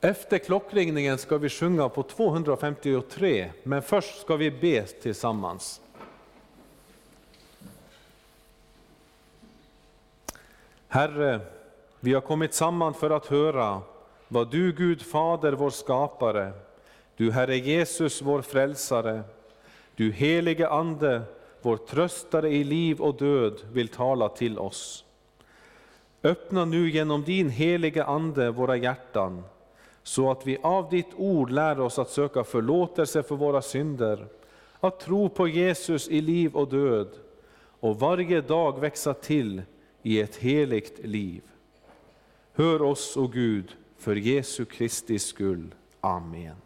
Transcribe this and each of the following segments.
Efter klockringningen ska vi sjunga på 253, men först ska vi be tillsammans. Herre, vi har kommit samman för att höra vad du Gud Fader, vår skapare, du Herre Jesus, vår frälsare, du helige Ande, vår tröstare i liv och död, vill tala till oss. Öppna nu genom din helige Ande våra hjärtan, så att vi av ditt ord lär oss att söka förlåtelse för våra synder, att tro på Jesus i liv och död och varje dag växa till i ett heligt liv. Hör oss, o oh Gud, för Jesu Kristi skull. Amen.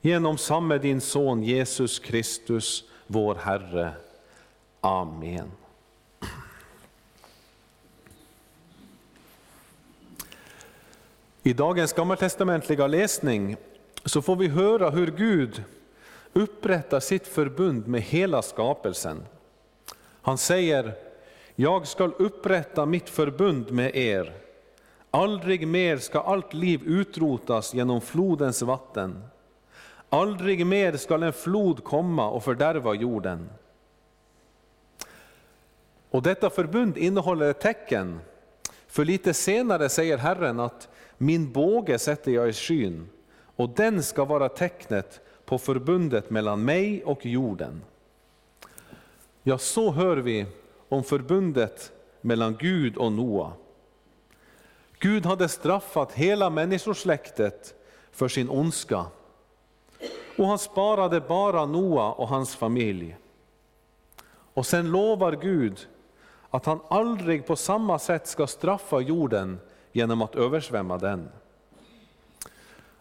Genom samme din son Jesus Kristus, vår Herre. Amen. I dagens gammaltestamentliga läsning så får vi höra hur Gud upprättar sitt förbund med hela skapelsen. Han säger, jag skall upprätta mitt förbund med er. Aldrig mer ska allt liv utrotas genom flodens vatten. Aldrig mer skall en flod komma och fördärva jorden. Och detta förbund innehåller ett tecken. För lite senare säger Herren att min båge sätter jag i skyn och den ska vara tecknet på förbundet mellan mig och jorden. Ja, så hör vi om förbundet mellan Gud och Noa. Gud hade straffat hela människosläktet för sin ondska och han sparade bara Noa och hans familj. Och sen lovar Gud att han aldrig på samma sätt ska straffa jorden genom att översvämma den.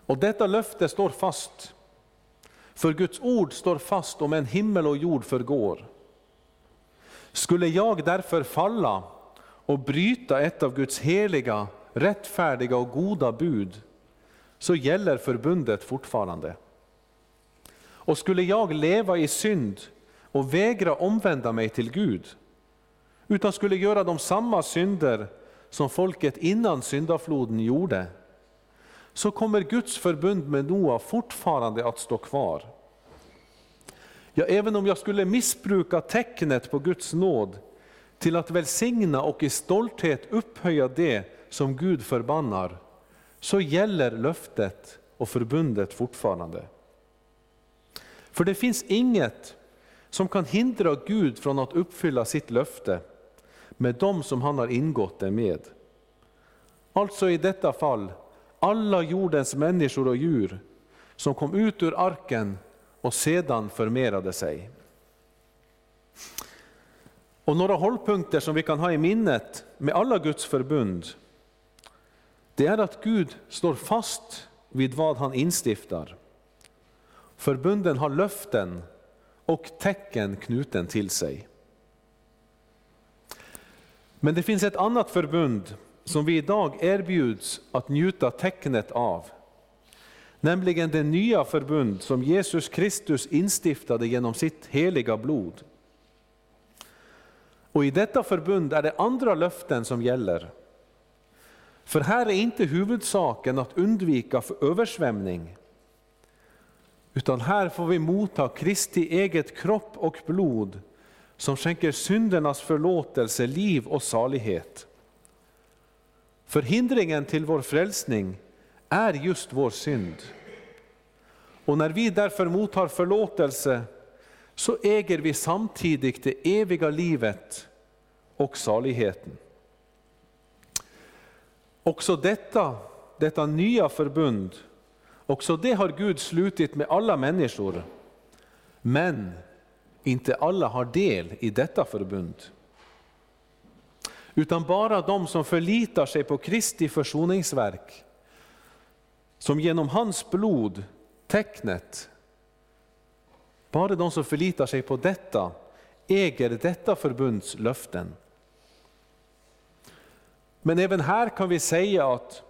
Och detta löfte står fast, för Guds ord står fast om en himmel och jord förgår. Skulle jag därför falla och bryta ett av Guds heliga, rättfärdiga och goda bud, så gäller förbundet fortfarande. Och skulle jag leva i synd och vägra omvända mig till Gud, utan skulle göra de samma synder som folket innan syndafloden gjorde, så kommer Guds förbund med Noa fortfarande att stå kvar. Ja, även om jag skulle missbruka tecknet på Guds nåd till att välsigna och i stolthet upphöja det som Gud förbannar, så gäller löftet och förbundet fortfarande. För det finns inget som kan hindra Gud från att uppfylla sitt löfte med dem som han har ingått det med. Alltså i detta fall alla jordens människor och djur som kom ut ur arken och sedan förmerade sig. Och några hållpunkter som vi kan ha i minnet med alla Guds förbund, det är att Gud står fast vid vad han instiftar. Förbunden har löften och tecken knuten till sig. Men det finns ett annat förbund som vi idag erbjuds att njuta tecknet av. Nämligen det nya förbund som Jesus Kristus instiftade genom sitt heliga blod. Och i detta förbund är det andra löften som gäller. För här är inte huvudsaken att undvika översvämning, utan här får vi motta Kristi eget kropp och blod som skänker syndernas förlåtelse, liv och salighet. Förhindringen till vår frälsning är just vår synd. Och när vi därför mottar förlåtelse så äger vi samtidigt det eviga livet och saligheten. Också detta, detta nya förbund, också det har Gud slutit med alla människor. Men inte alla har del i detta förbund. Utan bara de som förlitar sig på Kristi försoningsverk, som genom hans blod, tecknet, bara de som förlitar sig på detta äger detta förbunds löften. Men även här kan vi säga att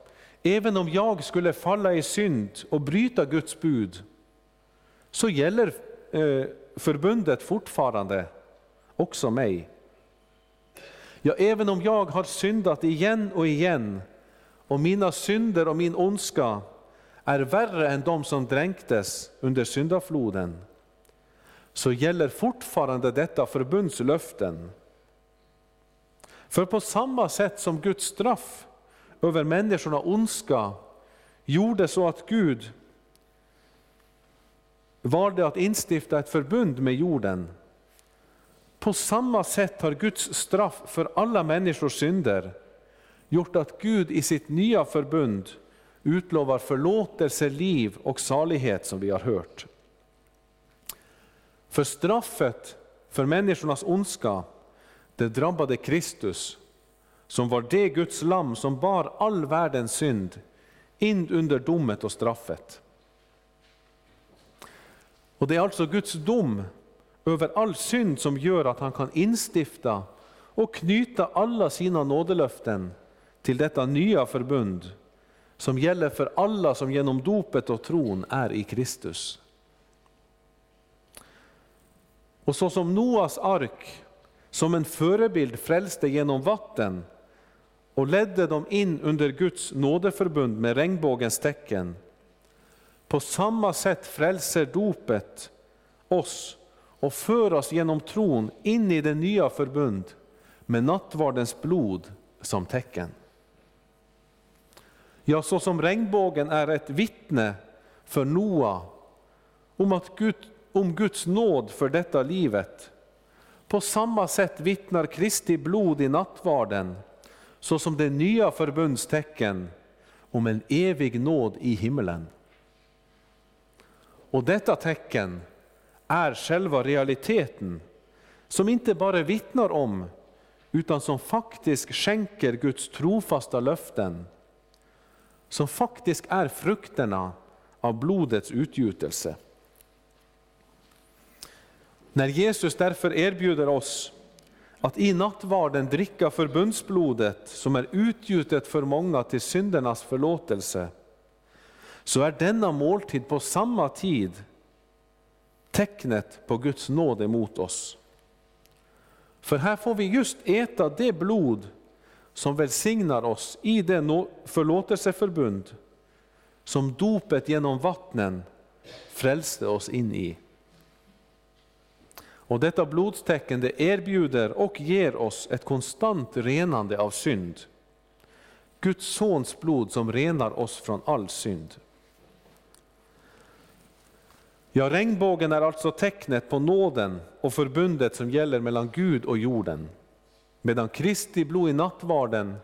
även om jag skulle falla i synd och bryta Guds bud, så gäller eh, förbundet fortfarande också mig. Ja, även om jag har syndat igen och igen och mina synder och min ondska är värre än de som dränktes under syndafloden, så gäller fortfarande detta förbundslöften. För på samma sätt som Guds straff över människorna ondska gjorde så att Gud valde att instifta ett förbund med jorden. På samma sätt har Guds straff för alla människors synder gjort att Gud i sitt nya förbund utlovar förlåtelse, liv och salighet som vi har hört. För straffet för människornas ondska, det drabbade Kristus, som var det Guds lamm som bar all världens synd in under domet och straffet. Och Det är alltså Guds dom över all synd som gör att han kan instifta och knyta alla sina nådelöften till detta nya förbund som gäller för alla som genom dopet och tron är i Kristus. Och så som Noas ark som en förebild frälste genom vatten och ledde dem in under Guds nådeförbund med regnbågens tecken. På samma sätt frälser dopet oss och för oss genom tron in i det nya förbund med nattvardens blod som tecken. Ja, så som regnbågen är ett vittne för Noa om, att Gud, om Guds nåd för detta livet, på samma sätt vittnar Kristi blod i nattvarden såsom det nya förbundstecken om en evig nåd i himlen. Och detta tecken är själva realiteten som inte bara vittnar om utan som faktiskt skänker Guds trofasta löften som faktiskt är frukterna av blodets utgjutelse. När Jesus därför erbjuder oss att i nattvarden dricka förbundsblodet som är utgjutet för många till syndernas förlåtelse, så är denna måltid på samma tid tecknet på Guds nåd emot oss. För här får vi just äta det blod som välsignar oss i det förlåtelseförbund som dopet genom vattnen frälste oss in i. Och detta blodstecken det erbjuder och ger oss ett konstant renande av synd. Guds sons blod som renar oss från all synd. Ja, regnbågen är alltså tecknet på nåden och förbundet som gäller mellan Gud och jorden. Medan Kristi blod i nattvarden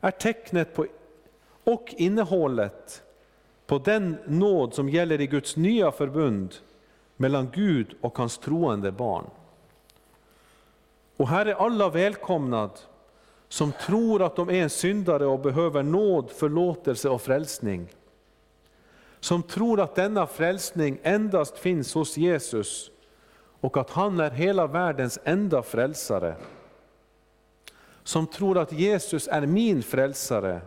är tecknet på och innehållet på den nåd som gäller i Guds nya förbund mellan Gud och hans troende barn. Och här är alla välkomnad som tror att de är en syndare och behöver nåd, förlåtelse och frälsning. Som tror att denna frälsning endast finns hos Jesus och att han är hela världens enda frälsare. Som tror att Jesus är min frälsare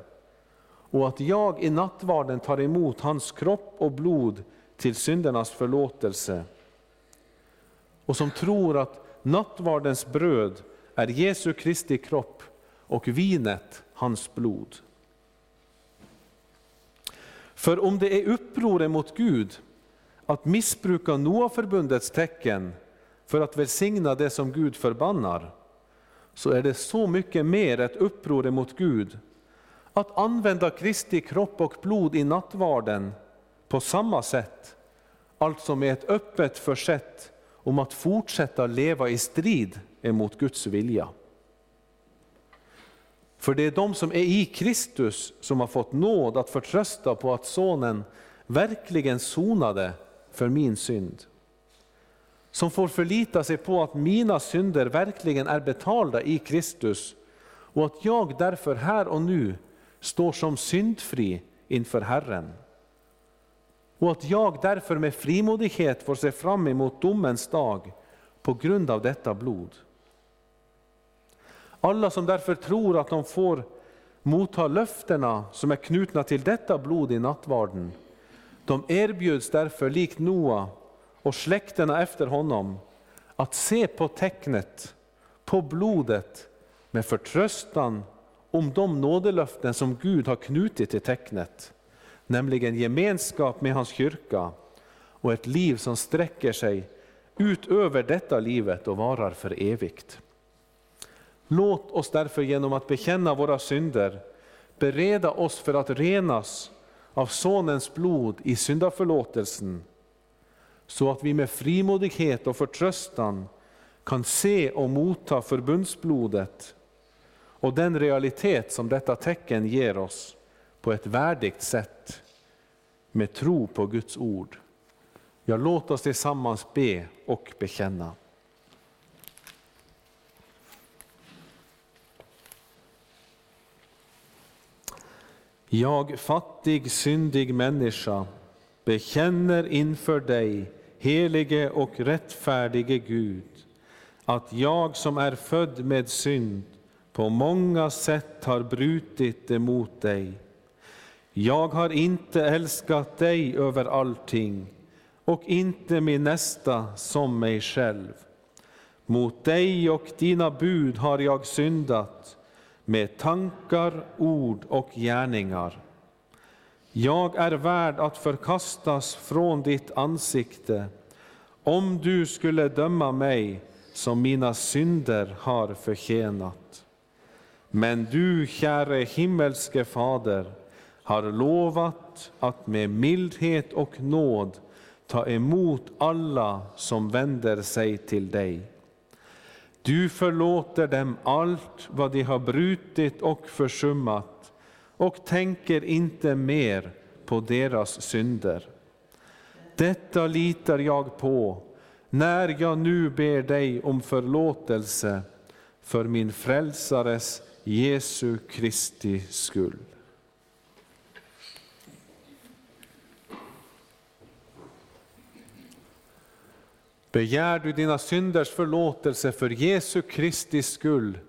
och att jag i nattvarden tar emot hans kropp och blod till syndernas förlåtelse. Och som tror att nattvardens bröd är Jesu Kristi kropp och vinet hans blod. För om det är upproret mot Gud att missbruka Noaförbundets tecken för att välsigna det som Gud förbannar, så är det så mycket mer ett uppror mot Gud att använda Kristi kropp och blod i nattvarden på samma sätt, alltså med ett öppet försett om att fortsätta leva i strid emot Guds vilja. För det är de som är i Kristus som har fått nåd att förtrösta på att Sonen verkligen sonade för min synd. Som får förlita sig på att mina synder verkligen är betalda i Kristus och att jag därför här och nu står som syndfri inför Herren. Och att jag därför med frimodighet får se fram emot domens dag på grund av detta blod. Alla som därför tror att de får motta löftena som är knutna till detta blod i nattvarden, de erbjuds därför likt Noa och släkterna efter honom att se på tecknet, på blodet med förtröstan om de nådelöften som Gud har knutit till tecknet, nämligen gemenskap med hans kyrka och ett liv som sträcker sig utöver detta livet och varar för evigt. Låt oss därför genom att bekänna våra synder bereda oss för att renas av Sonens blod i syndaförlåtelsen, så att vi med frimodighet och förtröstan kan se och motta förbundsblodet och den realitet som detta tecken ger oss på ett värdigt sätt med tro på Guds ord. Ja, låt oss tillsammans be och bekänna. Jag, fattig, syndig människa, bekänner inför dig, helige och rättfärdige Gud, att jag som är född med synd på många sätt har brutit emot dig. Jag har inte älskat dig över allting och inte min nästa som mig själv. Mot dig och dina bud har jag syndat med tankar, ord och gärningar. Jag är värd att förkastas från ditt ansikte om du skulle döma mig som mina synder har förtjänat. Men du, käre himmelske Fader, har lovat att med mildhet och nåd ta emot alla som vänder sig till dig. Du förlåter dem allt vad de har brutit och försummat och tänker inte mer på deras synder. Detta litar jag på när jag nu ber dig om förlåtelse för min frälsares Jesu Kristi skull. Begär du dina synders förlåtelse för Jesu Kristi skull,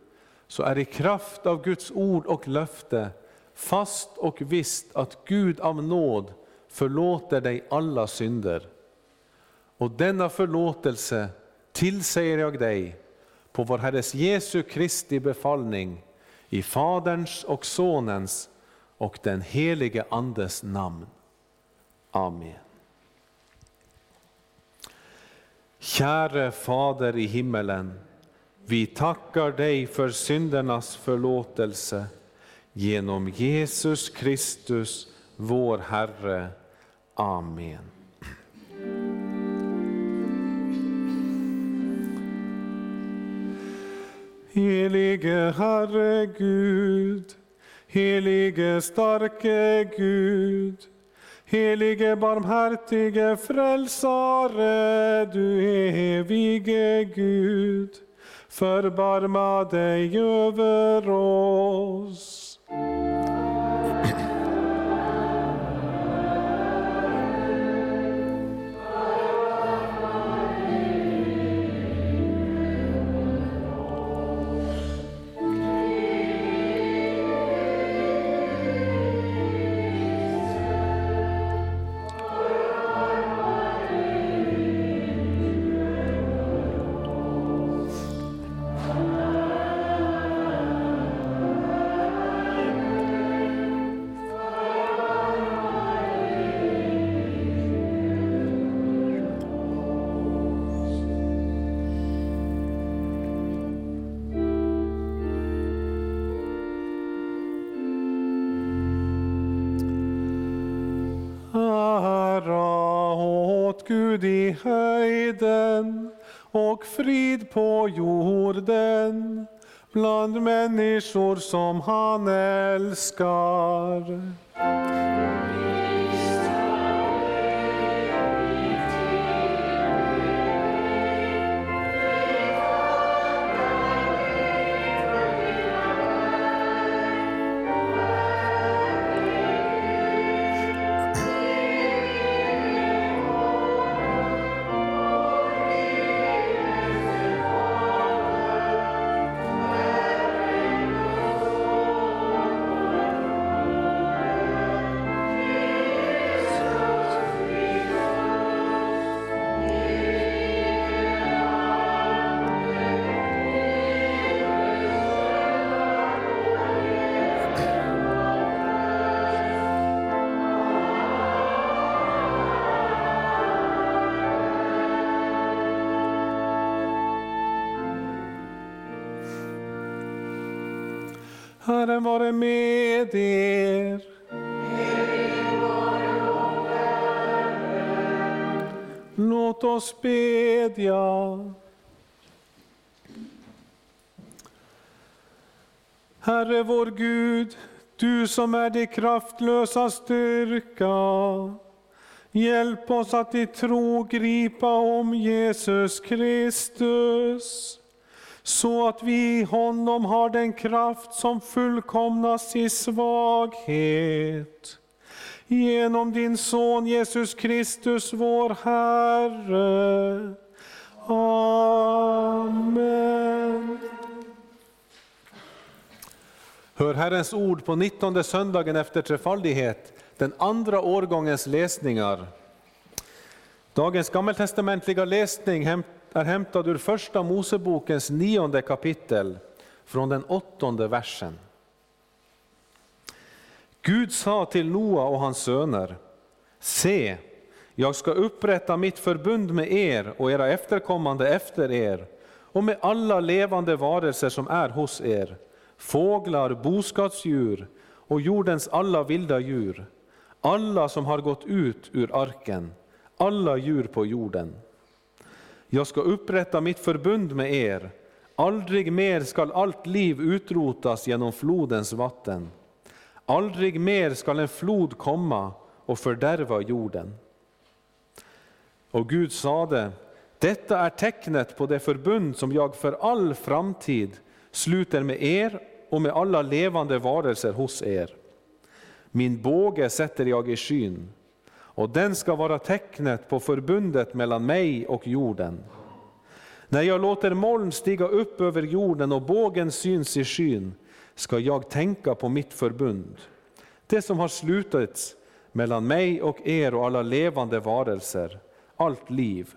så är i kraft av Guds ord och löfte fast och visst att Gud av nåd förlåter dig alla synder. Och denna förlåtelse tillsäger jag dig på vår Herres Jesu Kristi befallning i Faderns och Sonens och den helige Andes namn. Amen. Käre Fader i himmelen, vi tackar dig för syndernas förlåtelse genom Jesus Kristus, vår Herre. Amen. Helige Herre Gud, helige starke Gud, helige barmhärtige frälsare, du evige Gud, förbarma dig över oss. Människor som han älskar. oss bedja. Herre vår Gud, du som är det kraftlösa styrka, hjälp oss att i tro gripa om Jesus Kristus, så att vi i honom har den kraft som fullkomnas i svaghet. Genom din son Jesus Kristus, vår Herre. Amen. Hör Herrens ord på 19 söndagen efter trefaldighet, den andra årgångens läsningar. Dagens gammaltestamentliga läsning är hämtad ur Första Mosebokens nionde kapitel, från den åttonde versen. Gud sa till Noa och hans söner, se, jag ska upprätta mitt förbund med er och era efterkommande efter er och med alla levande varelser som är hos er, fåglar, boskapsdjur och jordens alla vilda djur, alla som har gått ut ur arken, alla djur på jorden. Jag ska upprätta mitt förbund med er, aldrig mer skall allt liv utrotas genom flodens vatten. Aldrig mer skall en flod komma och fördärva jorden. Och Gud sade, detta är tecknet på det förbund som jag för all framtid sluter med er och med alla levande varelser hos er. Min båge sätter jag i skyn, och den ska vara tecknet på förbundet mellan mig och jorden. När jag låter moln stiga upp över jorden och bågen syns i skyn, ska jag tänka på mitt förbund, det som har slutits mellan mig och er och alla levande varelser, allt liv.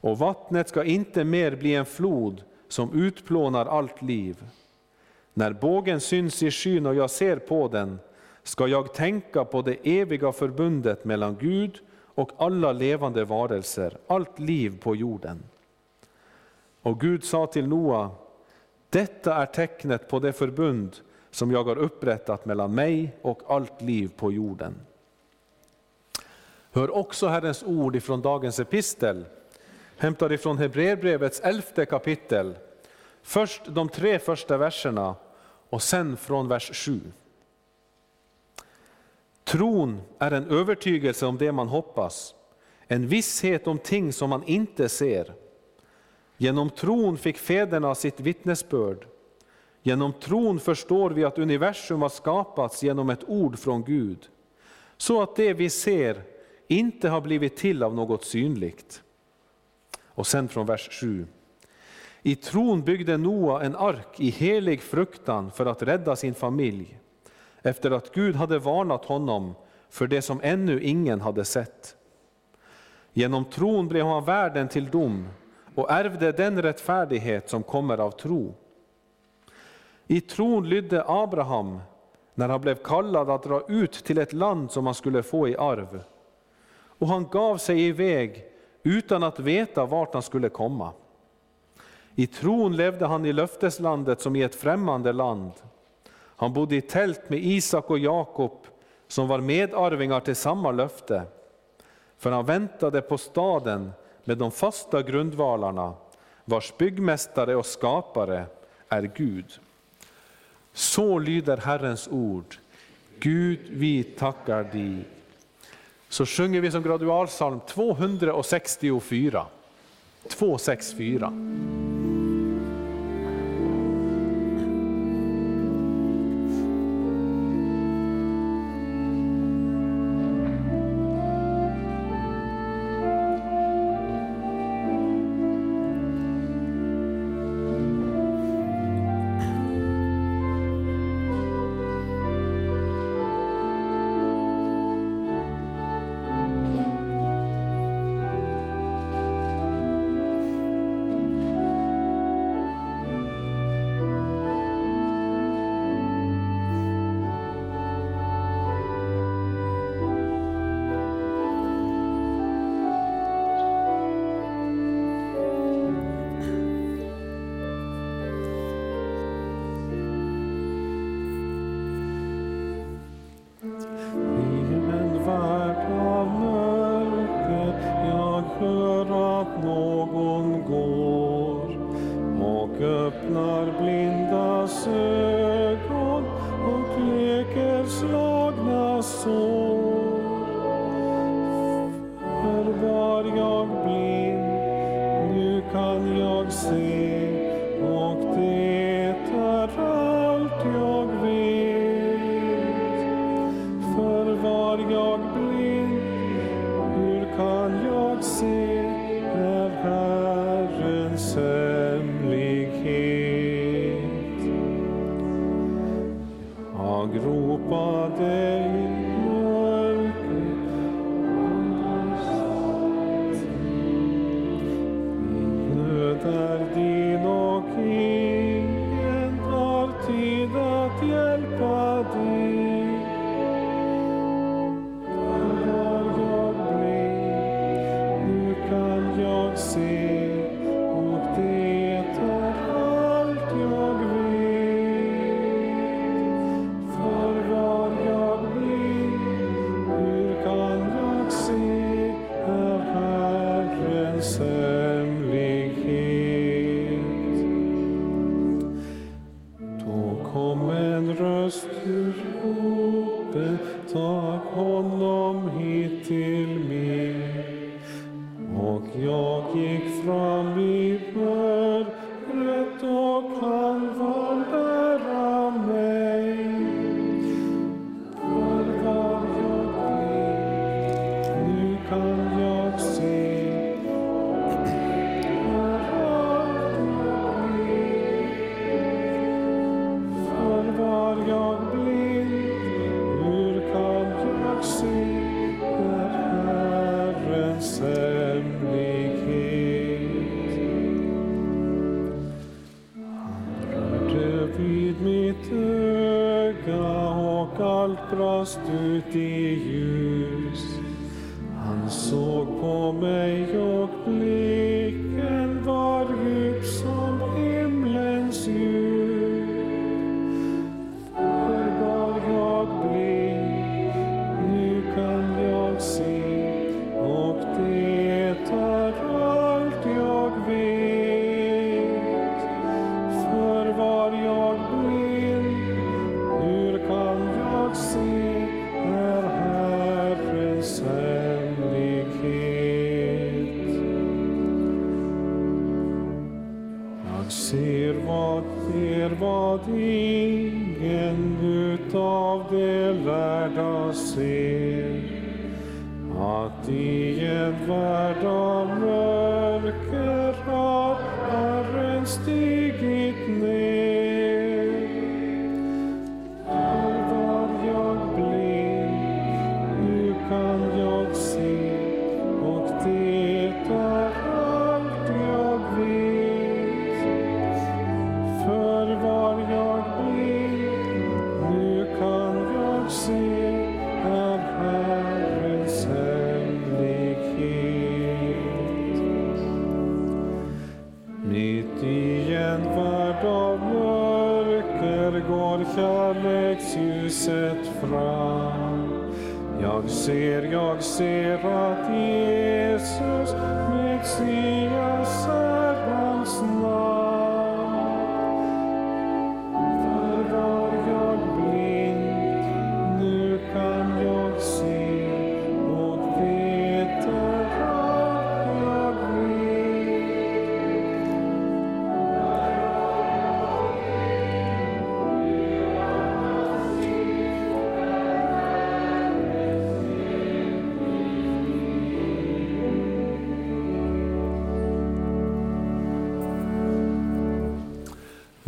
Och vattnet ska inte mer bli en flod som utplånar allt liv. När bågen syns i skyn och jag ser på den, ska jag tänka på det eviga förbundet mellan Gud och alla levande varelser, allt liv på jorden. Och Gud sa till Noa, detta är tecknet på det förbund som jag har upprättat mellan mig och allt liv på jorden. Hör också Herrens ord ifrån dagens epistel, hämtad ifrån Hebreerbrevets elfte kapitel. Först de tre första verserna och sen från vers 7. Tron är en övertygelse om det man hoppas, en visshet om ting som man inte ser. Genom tron fick fäderna sitt vittnesbörd. Genom tron förstår vi att universum har skapats genom ett ord från Gud, så att det vi ser inte har blivit till av något synligt. Och sen från vers 7. I tron byggde Noa en ark i helig fruktan för att rädda sin familj, efter att Gud hade varnat honom för det som ännu ingen hade sett. Genom tron blev han värden till dom och ärvde den rättfärdighet som kommer av tro. I tron lydde Abraham när han blev kallad att dra ut till ett land som han skulle få i arv. Och han gav sig iväg utan att veta vart han skulle komma. I tron levde han i löfteslandet som i ett främmande land. Han bodde i tält med Isak och Jakob som var medarvingar till samma löfte. För han väntade på staden med de fasta grundvalarna, vars byggmästare och skapare är Gud. Så lyder Herrens ord. Gud, vi tackar dig. Så sjunger vi som gradualsalm 264. 264.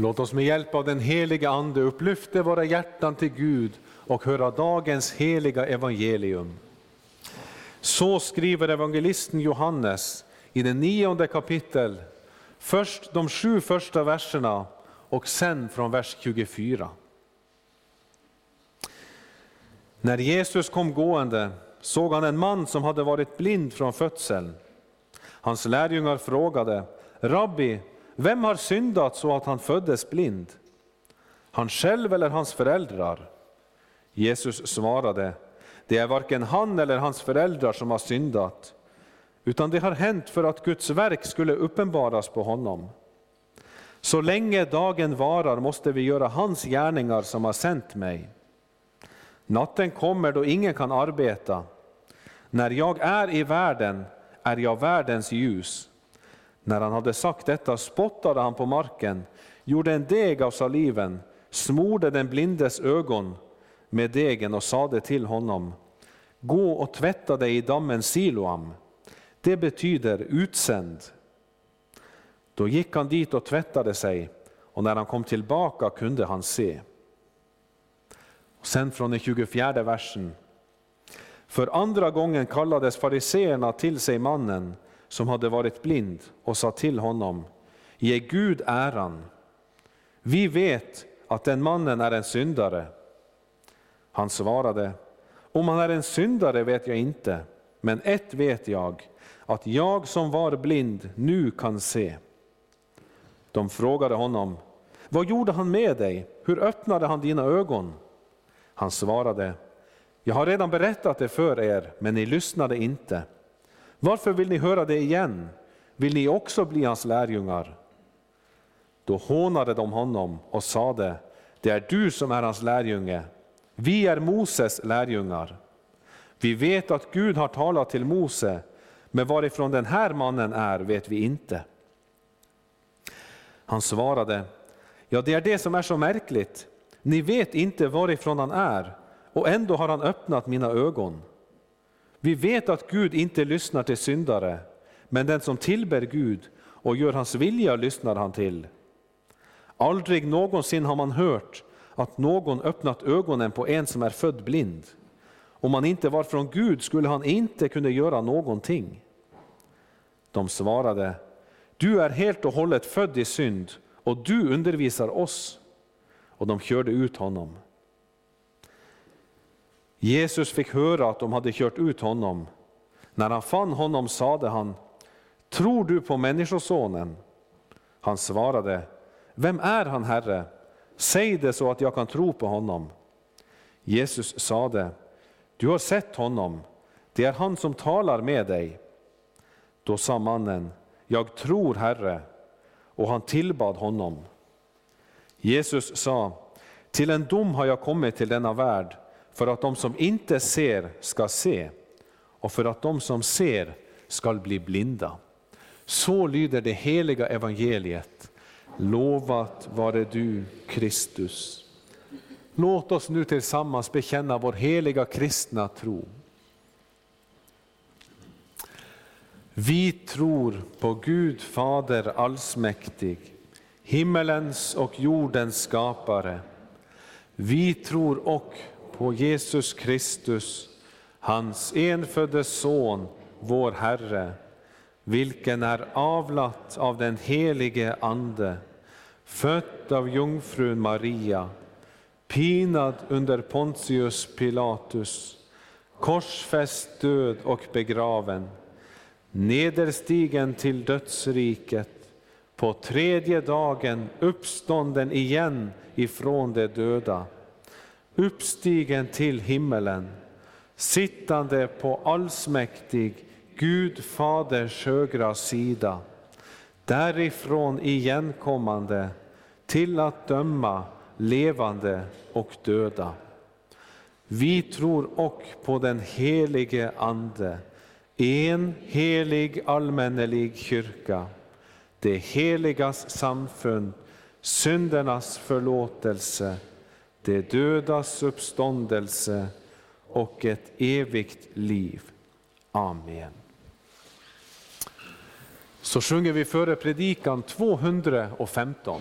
Låt oss med hjälp av den heliga Ande upplyfta våra hjärtan till Gud och höra dagens heliga evangelium. Så skriver evangelisten Johannes i det nionde kapitel, först de sju första verserna och sen från vers 24. När Jesus kom gående såg han en man som hade varit blind från födseln. Hans lärjungar frågade, Rabbi, vem har syndat så att han föddes blind? Han själv eller hans föräldrar? Jesus svarade, det är varken han eller hans föräldrar som har syndat, utan det har hänt för att Guds verk skulle uppenbaras på honom. Så länge dagen varar måste vi göra hans gärningar som har sänt mig. Natten kommer då ingen kan arbeta. När jag är i världen är jag världens ljus. När han hade sagt detta spottade han på marken, gjorde en deg av saliven, smorde den blindes ögon med degen och sade till honom, gå och tvätta dig i dammen Siloam. Det betyder utsänd. Då gick han dit och tvättade sig, och när han kom tillbaka kunde han se. Sen från den 24 versen. För andra gången kallades fariseerna till sig mannen som hade varit blind och sa till honom, ge Gud äran. Vi vet att den mannen är en syndare. Han svarade, om han är en syndare vet jag inte, men ett vet jag, att jag som var blind nu kan se. De frågade honom, vad gjorde han med dig? Hur öppnade han dina ögon? Han svarade, jag har redan berättat det för er, men ni lyssnade inte. Varför vill ni höra det igen? Vill ni också bli hans lärjungar? Då hånade de honom och sade, det är du som är hans lärjunge. Vi är Moses lärjungar. Vi vet att Gud har talat till Mose, men varifrån den här mannen är vet vi inte. Han svarade, ja det är det som är så märkligt. Ni vet inte varifrån han är, och ändå har han öppnat mina ögon. Vi vet att Gud inte lyssnar till syndare, men den som tillber Gud och gör hans vilja lyssnar han till. Aldrig någonsin har man hört att någon öppnat ögonen på en som är född blind. Om han inte var från Gud skulle han inte kunna göra någonting. De svarade, du är helt och hållet född i synd och du undervisar oss. Och de körde ut honom. Jesus fick höra att de hade kört ut honom. När han fann honom sade han, tror du på Människosonen? Han svarade, vem är han Herre? Säg det så att jag kan tro på honom. Jesus sade, du har sett honom, det är han som talar med dig. Då sa mannen, jag tror Herre, och han tillbad honom. Jesus sa, till en dom har jag kommit till denna värld, för att de som inte ser ska se, och för att de som ser skall bli blinda. Så lyder det heliga evangeliet. Lovat vare du, Kristus. Låt oss nu tillsammans bekänna vår heliga kristna tro. Vi tror på Gud Fader allsmäktig, himmelens och jordens skapare. Vi tror och på Jesus Kristus, hans enfödde Son, vår Herre, vilken är avlat av den helige Ande, född av jungfrun Maria, pinad under Pontius Pilatus, korsfäst, död och begraven, nederstigen till dödsriket, på tredje dagen uppstånden igen ifrån de döda, uppstigen till himmelen, sittande på allsmäktig Gud Faders högra sida, därifrån igenkommande till att döma levande och döda. Vi tror och på den helige Ande, en helig allmännelig kyrka, det heligas samfund, syndernas förlåtelse, de dödas uppståndelse och ett evigt liv. Amen. Så sjunger vi före predikan 215.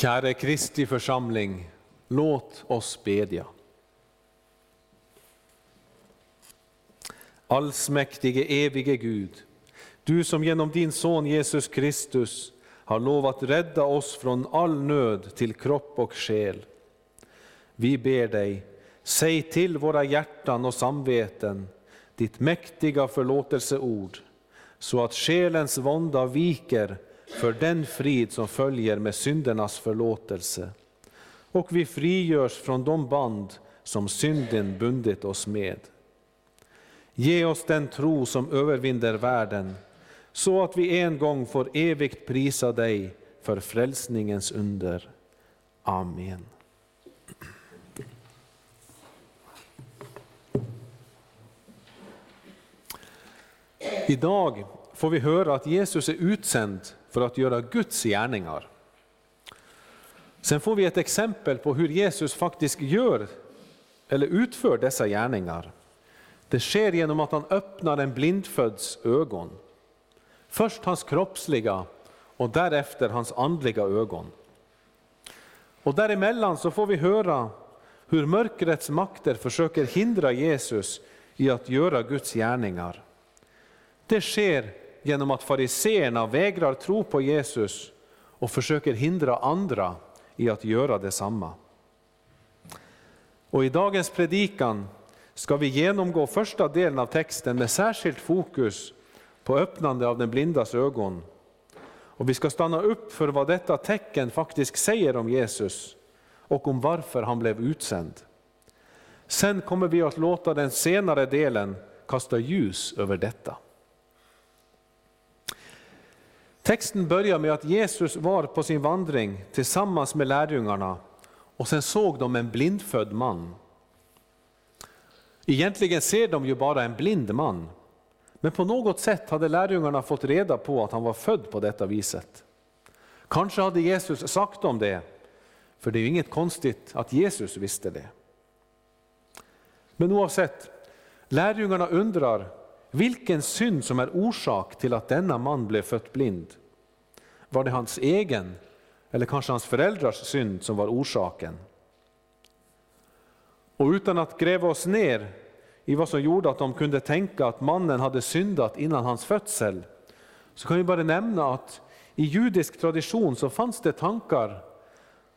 Käre Kristi församling, låt oss bedja. Allsmäktige evige Gud, du som genom din son Jesus Kristus har lovat rädda oss från all nöd till kropp och själ. Vi ber dig, säg till våra hjärtan och samveten ditt mäktiga förlåtelseord, så att själens vånda viker för den frid som följer med syndernas förlåtelse. Och vi frigörs från de band som synden bundit oss med. Ge oss den tro som övervinner världen, så att vi en gång får evigt prisa dig för frälsningens under. Amen. Idag får vi höra att Jesus är utsänd för att göra Guds gärningar. Sen får vi ett exempel på hur Jesus faktiskt gör eller utför dessa gärningar. Det sker genom att han öppnar en blindfödds ögon. Först hans kroppsliga och därefter hans andliga ögon. Och däremellan så får vi höra hur mörkrets makter försöker hindra Jesus i att göra Guds gärningar. Det sker genom att fariseerna vägrar tro på Jesus och försöker hindra andra i att göra detsamma. Och I dagens predikan ska vi genomgå första delen av texten med särskilt fokus på öppnande av den blindas ögon. Och vi ska stanna upp för vad detta tecken faktiskt säger om Jesus och om varför han blev utsänd. Sen kommer vi att låta den senare delen kasta ljus över detta. Texten börjar med att Jesus var på sin vandring tillsammans med lärjungarna och sen såg de en blindfödd man. Egentligen ser de ju bara en blind man, men på något sätt hade lärjungarna fått reda på att han var född på detta viset. Kanske hade Jesus sagt om det, för det är ju inget konstigt att Jesus visste det. Men oavsett, lärjungarna undrar vilken synd som är orsak till att denna man blev fött blind. Var det hans egen eller kanske hans föräldrars synd som var orsaken? Och utan att gräva oss ner i vad som gjorde att de kunde tänka att mannen hade syndat innan hans födsel, så kan vi bara nämna att i judisk tradition så fanns det tankar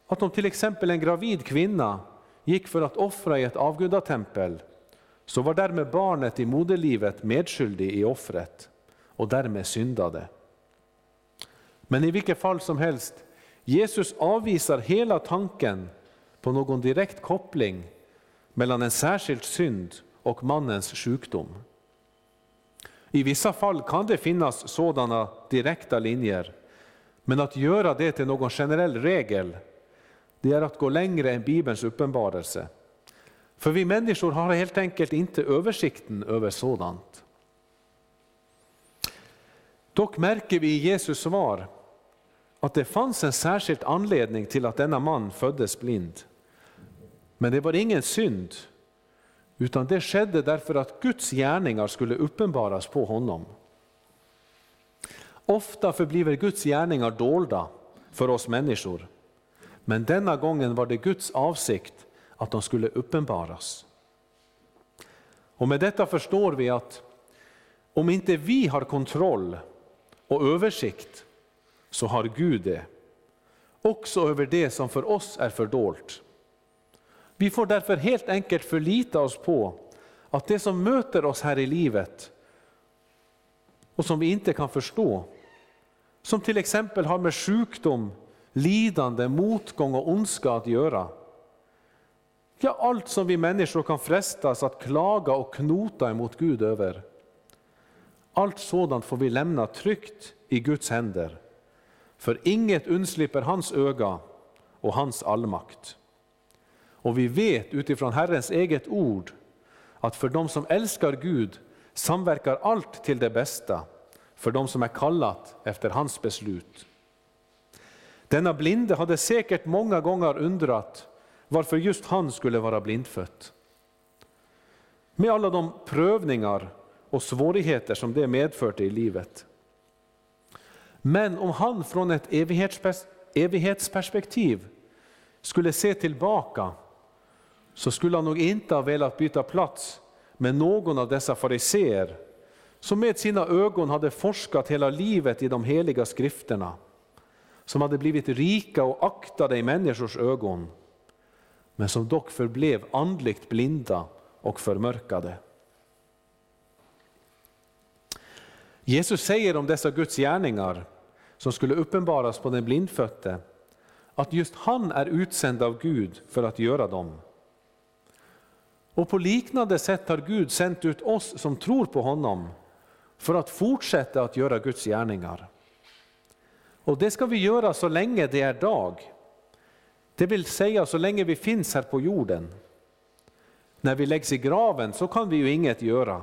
att om till exempel en gravid kvinna gick för att offra i ett avgudatempel, så var därmed barnet i moderlivet medskyldig i offret och därmed syndade. Men i vilket fall som helst, Jesus avvisar hela tanken på någon direkt koppling mellan en särskild synd och mannens sjukdom. I vissa fall kan det finnas sådana direkta linjer, men att göra det till någon generell regel, det är att gå längre än Bibelns uppenbarelse. För vi människor har helt enkelt inte översikten över sådant. Dock märker vi i Jesus svar att det fanns en särskild anledning till att denna man föddes blind. Men det var ingen synd, utan det skedde därför att Guds gärningar skulle uppenbaras på honom. Ofta förblir Guds gärningar dolda för oss människor, men denna gången var det Guds avsikt att de skulle uppenbaras. Och med detta förstår vi att om inte vi har kontroll och översikt så har Gud det. Också över det som för oss är fördolt. Vi får därför helt enkelt förlita oss på att det som möter oss här i livet och som vi inte kan förstå, som till exempel har med sjukdom, lidande, motgång och ondska att göra. Ja, allt som vi människor kan frestas att klaga och knota emot Gud över. Allt sådant får vi lämna tryggt i Guds händer. För inget undslipper hans öga och hans allmakt. Och vi vet utifrån Herrens eget ord att för dem som älskar Gud samverkar allt till det bästa för dem som är kallat efter hans beslut. Denna blinde hade säkert många gånger undrat varför just han skulle vara blindfödd. Med alla de prövningar och svårigheter som det medförde i livet. Men om han från ett evighetsperspektiv skulle se tillbaka så skulle han nog inte ha velat byta plats med någon av dessa fariseer som med sina ögon hade forskat hela livet i de heliga skrifterna, som hade blivit rika och aktade i människors ögon, men som dock förblev andligt blinda och förmörkade. Jesus säger om dessa Guds gärningar som skulle uppenbaras på den blindfötte, att just han är utsänd av Gud för att göra dem. Och på liknande sätt har Gud sänt ut oss som tror på honom för att fortsätta att göra Guds gärningar. Och det ska vi göra så länge det är dag. Det vill säga så länge vi finns här på jorden. När vi läggs i graven så kan vi ju inget göra.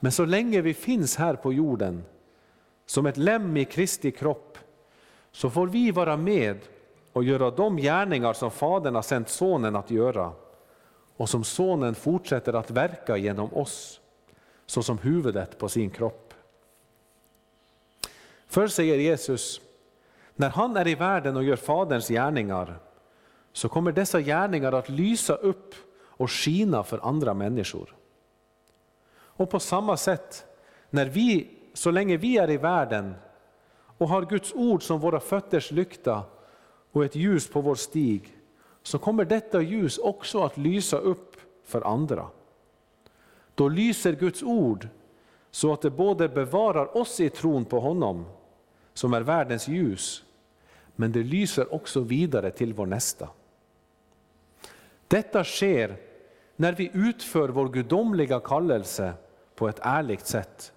Men så länge vi finns här på jorden, som ett lem i Kristi kropp, så får vi vara med och göra de gärningar som Fadern har sänt Sonen att göra och som Sonen fortsätter att verka genom oss, såsom huvudet på sin kropp. För, säger Jesus, när han är i världen och gör Faderns gärningar, så kommer dessa gärningar att lysa upp och skina för andra människor. Och på samma sätt, när vi, så länge vi är i världen och har Guds ord som våra fötters lykta och ett ljus på vår stig, så kommer detta ljus också att lysa upp för andra. Då lyser Guds ord så att det både bevarar oss i tron på honom, som är världens ljus, men det lyser också vidare till vår nästa. Detta sker när vi utför vår gudomliga kallelse på ett ärligt sätt.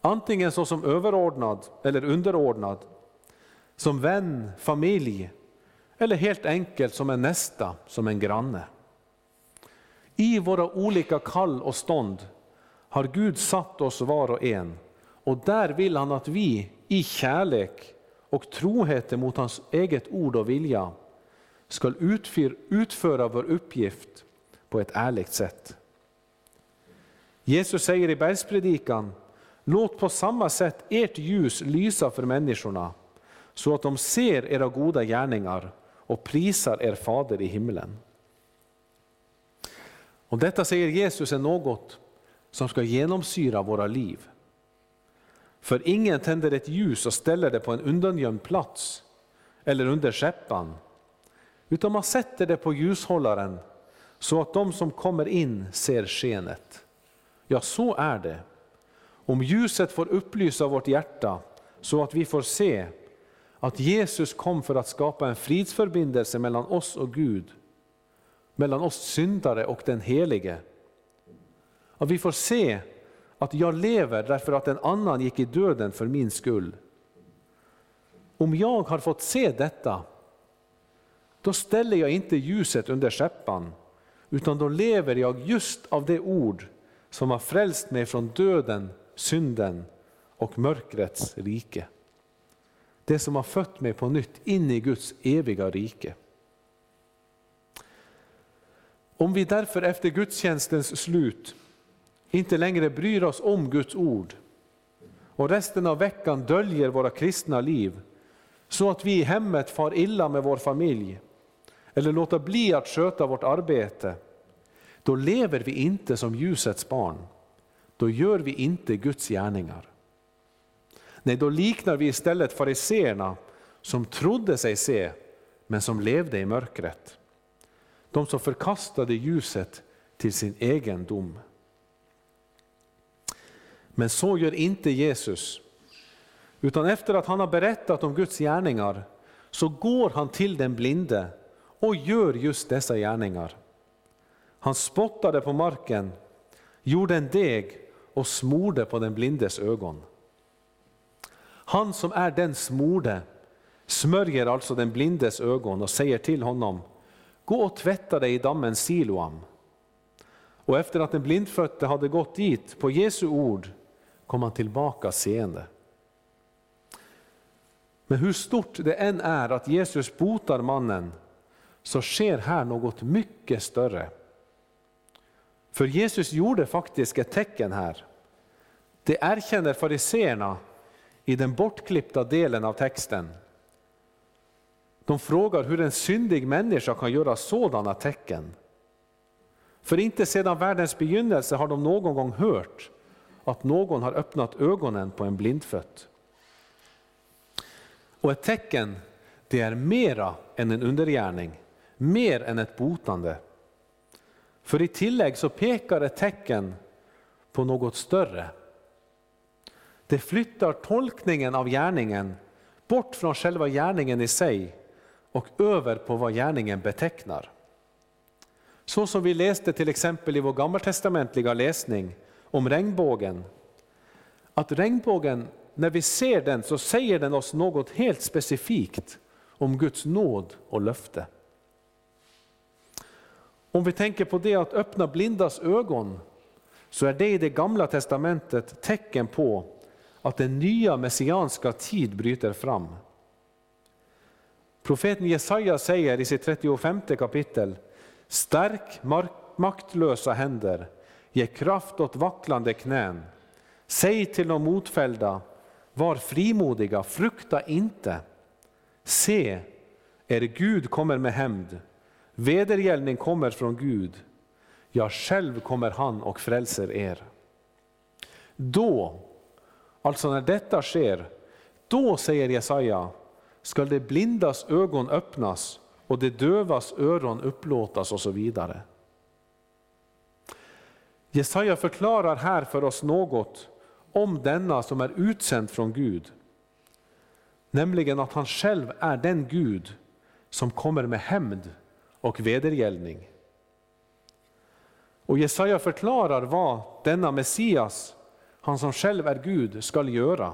Antingen såsom överordnad eller underordnad, som vän, familj eller helt enkelt som en nästa, som en granne. I våra olika kall och stånd har Gud satt oss var och en och där vill han att vi i kärlek och trohet mot hans eget ord och vilja ska utföra vår uppgift på ett ärligt sätt. Jesus säger i bergspredikan, låt på samma sätt ert ljus lysa för människorna, så att de ser era goda gärningar och prisar er fader i himlen. Och detta säger Jesus är något som ska genomsyra våra liv. För ingen tänder ett ljus och ställer det på en undangömd plats eller under skeppan, utan man sätter det på ljushållaren så att de som kommer in ser skenet. Ja, så är det. Om ljuset får upplysa vårt hjärta så att vi får se att Jesus kom för att skapa en fridsförbindelse mellan oss och Gud, mellan oss syndare och den Helige. Att vi får se att jag lever därför att en annan gick i döden för min skull. Om jag har fått se detta, då ställer jag inte ljuset under skäppan, utan då lever jag just av det ord som har frälst mig från döden, synden och mörkrets rike. Det som har fött mig på nytt in i Guds eviga rike. Om vi därför efter gudstjänstens slut inte längre bryr oss om Guds ord och resten av veckan döljer våra kristna liv så att vi i hemmet far illa med vår familj eller låter bli att sköta vårt arbete då lever vi inte som ljusets barn. Då gör vi inte Guds gärningar. Nej, då liknar vi istället fariseerna som trodde sig se, men som levde i mörkret. De som förkastade ljuset till sin egen dom. Men så gör inte Jesus. Utan efter att han har berättat om Guds gärningar så går han till den blinde och gör just dessa gärningar. Han spottade på marken, gjorde en deg och smorde på den blindes ögon. Han som är den smorde smörjer alltså den blindes ögon och säger till honom, gå och tvätta dig i dammen Siloam. Och efter att den blindfötte hade gått dit på Jesu ord kom han tillbaka seende. Men hur stort det än är att Jesus botar mannen så sker här något mycket större. För Jesus gjorde faktiskt ett tecken här. Det erkänner fariseerna i den bortklippta delen av texten. De frågar hur en syndig människa kan göra sådana tecken. För inte sedan världens begynnelse har de någon gång hört att någon har öppnat ögonen på en blindfött. Och ett tecken, det är mera än en undergärning, mer än ett botande. För i tillägg så pekar ett tecken på något större. Det flyttar tolkningen av gärningen bort från själva gärningen i sig och över på vad gärningen betecknar. Så som vi läste till exempel i vår gammaltestamentliga läsning om regnbågen. Att regnbågen, när vi ser den så säger den oss något helt specifikt om Guds nåd och löfte. Om vi tänker på det att öppna blindas ögon så är det i det gamla testamentet tecken på att den nya messianska tid bryter fram. Profeten Jesaja säger i sitt 35 kapitel Stärk maktlösa händer, ge kraft åt vacklande knän. Säg till de motfällda, var frimodiga, frukta inte. Se, er Gud kommer med hämnd, vedergällning kommer från Gud. Ja, själv kommer han och frälser er. Då, alltså när detta sker, då säger Jesaja, skall det blindas ögon öppnas och det dövas öron upplåtas och så vidare. Jesaja förklarar här för oss något om denna som är utsänd från Gud. Nämligen att han själv är den Gud som kommer med hämnd och vedergällning. Och Jesaja förklarar vad denna Messias, han som själv är Gud, skall göra.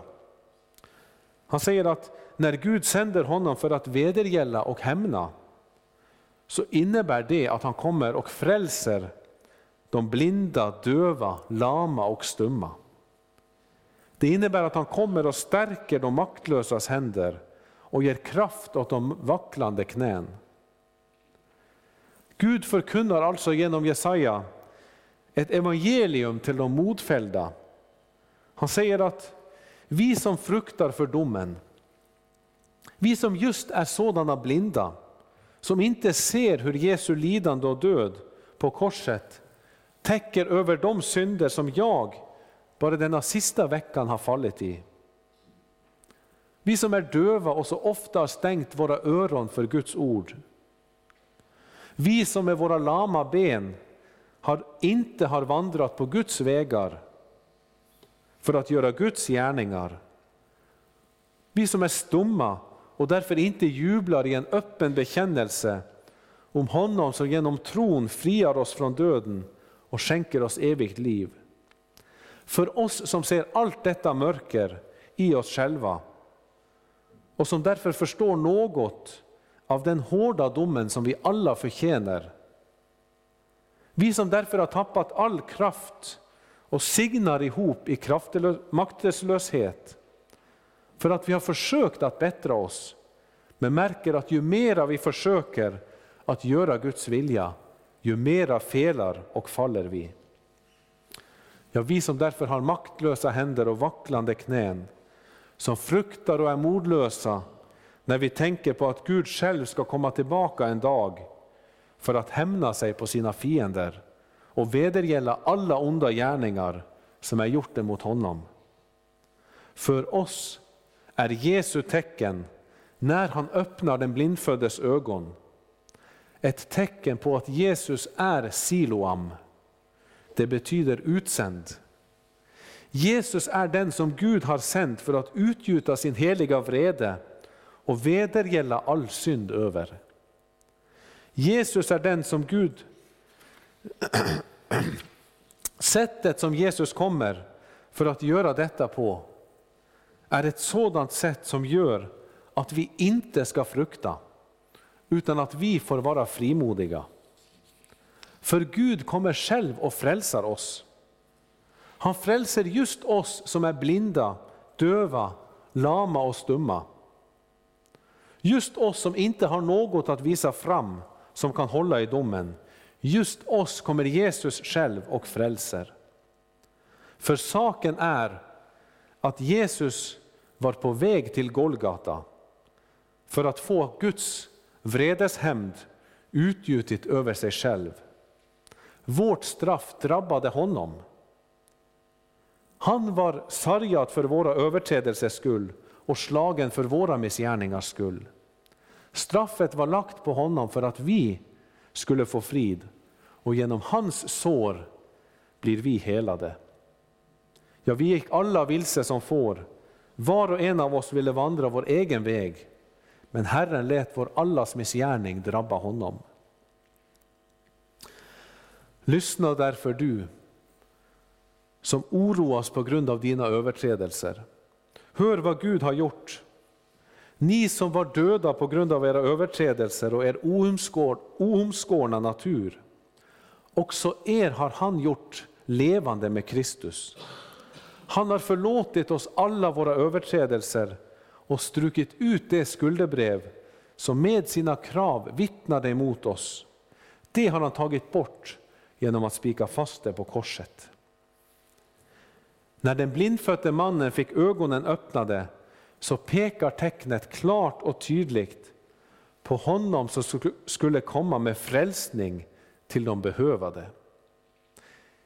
Han säger att när Gud sänder honom för att vedergälla och hämna, så innebär det att han kommer och frälser de blinda, döva, lama och stumma. Det innebär att han kommer och stärker de maktlösas händer och ger kraft åt de vacklande knän. Gud förkunnar alltså genom Jesaja ett evangelium till de modfällda. Han säger att vi som fruktar för domen, vi som just är sådana blinda, som inte ser hur Jesu lidande och död på korset täcker över de synder som jag bara denna sista veckan har fallit i. Vi som är döva och så ofta har stängt våra öron för Guds ord. Vi som med våra lama ben har, inte har vandrat på Guds vägar för att göra Guds gärningar. Vi som är stumma och därför inte jublar i en öppen bekännelse om honom som genom tron friar oss från döden och skänker oss evigt liv. För oss som ser allt detta mörker i oss själva och som därför förstår något av den hårda domen som vi alla förtjänar. Vi som därför har tappat all kraft och signar ihop i maktlöshet för att vi har försökt att bättra oss, men märker att ju mera vi försöker att göra Guds vilja, ju mera felar och faller vi. Ja, vi som därför har maktlösa händer och vacklande knän, som fruktar och är modlösa när vi tänker på att Gud själv ska komma tillbaka en dag för att hämna sig på sina fiender och vedergälla alla onda gärningar som är gjorda mot honom. För oss är Jesu tecken när han öppnar den blindföddes ögon ett tecken på att Jesus är Siloam. Det betyder utsänd. Jesus är den som Gud har sänt för att utgjuta sin heliga vrede och vedergälla all synd över. Jesus är den som Gud... Sättet som Jesus kommer för att göra detta på är ett sådant sätt som gör att vi inte ska frukta, utan att vi får vara frimodiga. För Gud kommer själv och frälsar oss. Han frälser just oss som är blinda, döva, lama och stumma. Just oss som inte har något att visa fram som kan hålla i domen. Just oss kommer Jesus själv och frälser. För saken är att Jesus var på väg till Golgata för att få Guds vredeshämnd utgjutit över sig själv. Vårt straff drabbade honom. Han var sargad för våra överträdelsers skull och slagen för våra missgärningars skull. Straffet var lagt på honom för att vi skulle få frid och genom hans sår blir vi helade. Ja, vi gick alla vilse som får, var och en av oss ville vandra vår egen väg, men Herren lät vår allas missgärning drabba honom. Lyssna därför du som oroas på grund av dina överträdelser. Hör vad Gud har gjort. Ni som var döda på grund av era överträdelser och er oomskårna natur. Också er har han gjort levande med Kristus. Han har förlåtit oss alla våra överträdelser och strukit ut det skuldebrev som med sina krav vittnade emot oss. Det har han tagit bort genom att spika fast det på korset. När den blindfödde mannen fick ögonen öppnade så pekar tecknet klart och tydligt på honom som skulle komma med frälsning till de behövade.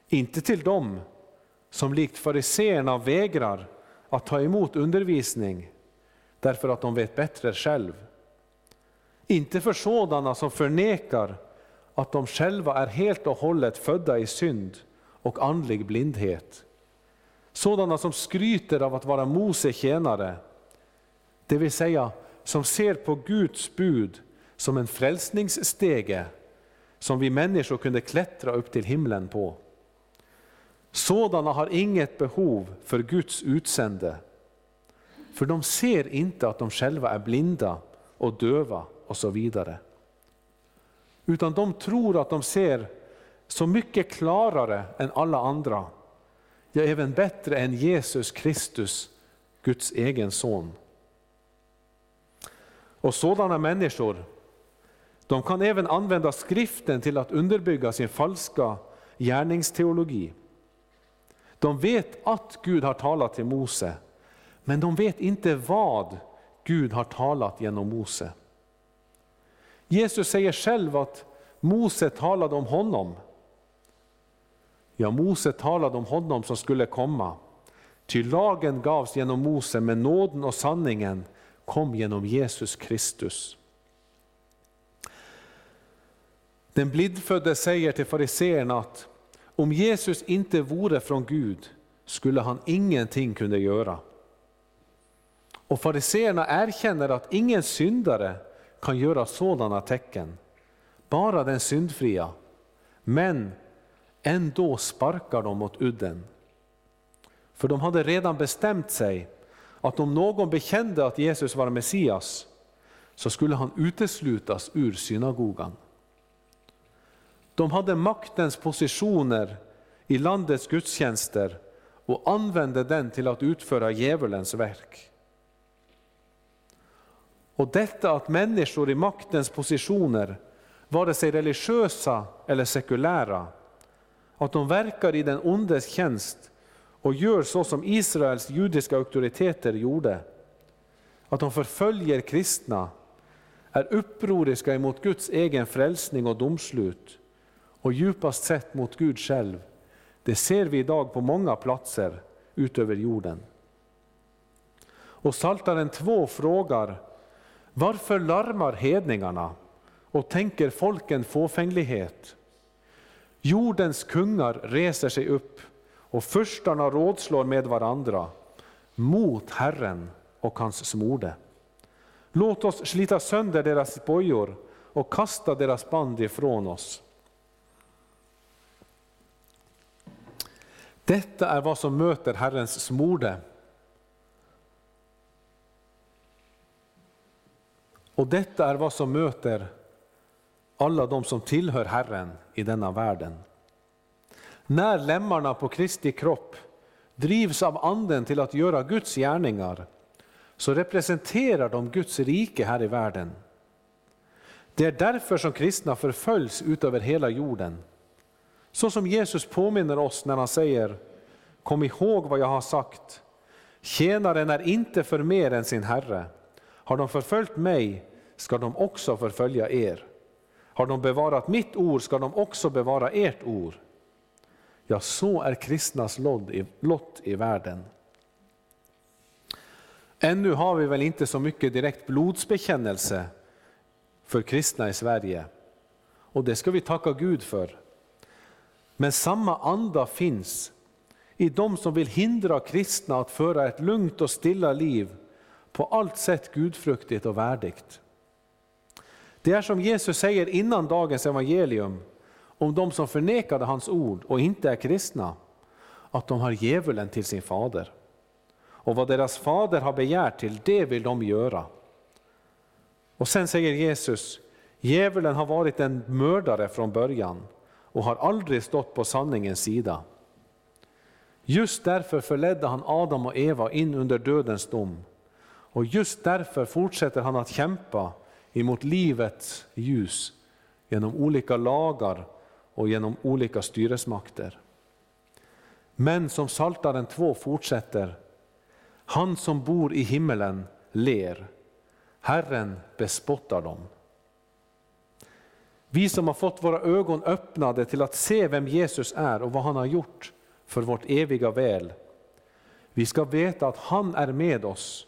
Inte till dem som likt fariseerna vägrar att ta emot undervisning därför att de vet bättre själv. Inte för sådana som förnekar att de själva är helt och hållet födda i synd och andlig blindhet. Sådana som skryter av att vara Mose tjänare, det vill säga som ser på Guds bud som en frälsningsstege som vi människor kunde klättra upp till himlen på. Sådana har inget behov för Guds utsände, för de ser inte att de själva är blinda och döva och så vidare. Utan de tror att de ser så mycket klarare än alla andra, ja även bättre än Jesus Kristus, Guds egen son. Och sådana människor, de kan även använda skriften till att underbygga sin falska gärningsteologi. De vet att Gud har talat till Mose, men de vet inte vad Gud har talat genom Mose. Jesus säger själv att Mose talade om honom. Ja, Mose talade om honom som skulle komma. Ty lagen gavs genom Mose, men nåden och sanningen kom genom Jesus Kristus. Den blindfödde säger till fariseerna att om Jesus inte vore från Gud skulle han ingenting kunna göra. Och fariseerna erkänner att ingen syndare kan göra sådana tecken, bara den syndfria. Men ändå sparkar de mot udden. För de hade redan bestämt sig att om någon bekände att Jesus var Messias så skulle han uteslutas ur synagogan. De hade maktens positioner i landets gudstjänster och använde den till att utföra djävulens verk. Och detta att människor i maktens positioner, vare sig religiösa eller sekulära, att de verkar i den ondes tjänst och gör så som Israels judiska auktoriteter gjorde, att de förföljer kristna, är upproriska emot Guds egen frälsning och domslut och djupast sett mot Gud själv. Det ser vi idag på många platser utöver jorden. Och Saltaren 2 frågar, varför larmar hedningarna och tänker folken fåfänglighet? Jordens kungar reser sig upp och förstarna rådslår med varandra mot Herren och hans smorde. Låt oss slita sönder deras bojor och kasta deras band ifrån oss. Detta är vad som möter Herrens smorde. Och detta är vad som möter alla de som tillhör Herren i denna världen. När lemmarna på Kristi kropp drivs av anden till att göra Guds gärningar, så representerar de Guds rike här i världen. Det är därför som kristna förföljs utöver hela jorden. Så som Jesus påminner oss när han säger, kom ihåg vad jag har sagt. Tjänaren är inte för mer än sin herre. Har de förföljt mig ska de också förfölja er. Har de bevarat mitt ord ska de också bevara ert ord. Ja, så är kristnas lott i världen. Ännu har vi väl inte så mycket direkt blodsbekännelse för kristna i Sverige. Och det ska vi tacka Gud för. Men samma anda finns i de som vill hindra kristna att föra ett lugnt och stilla liv på allt sätt gudfruktigt och värdigt. Det är som Jesus säger innan dagens evangelium om de som förnekade hans ord och inte är kristna, att de har djävulen till sin fader. Och vad deras fader har begärt till, det vill de göra. Och sen säger Jesus, djävulen har varit en mördare från början och har aldrig stått på sanningens sida. Just därför förledde han Adam och Eva in under dödens dom. Och just därför fortsätter han att kämpa emot livets ljus genom olika lagar och genom olika styresmakter. Men som Saltaren 2 fortsätter, han som bor i himmelen ler, Herren bespottar dem. Vi som har fått våra ögon öppnade till att se vem Jesus är och vad han har gjort för vårt eviga väl. Vi ska veta att han är med oss.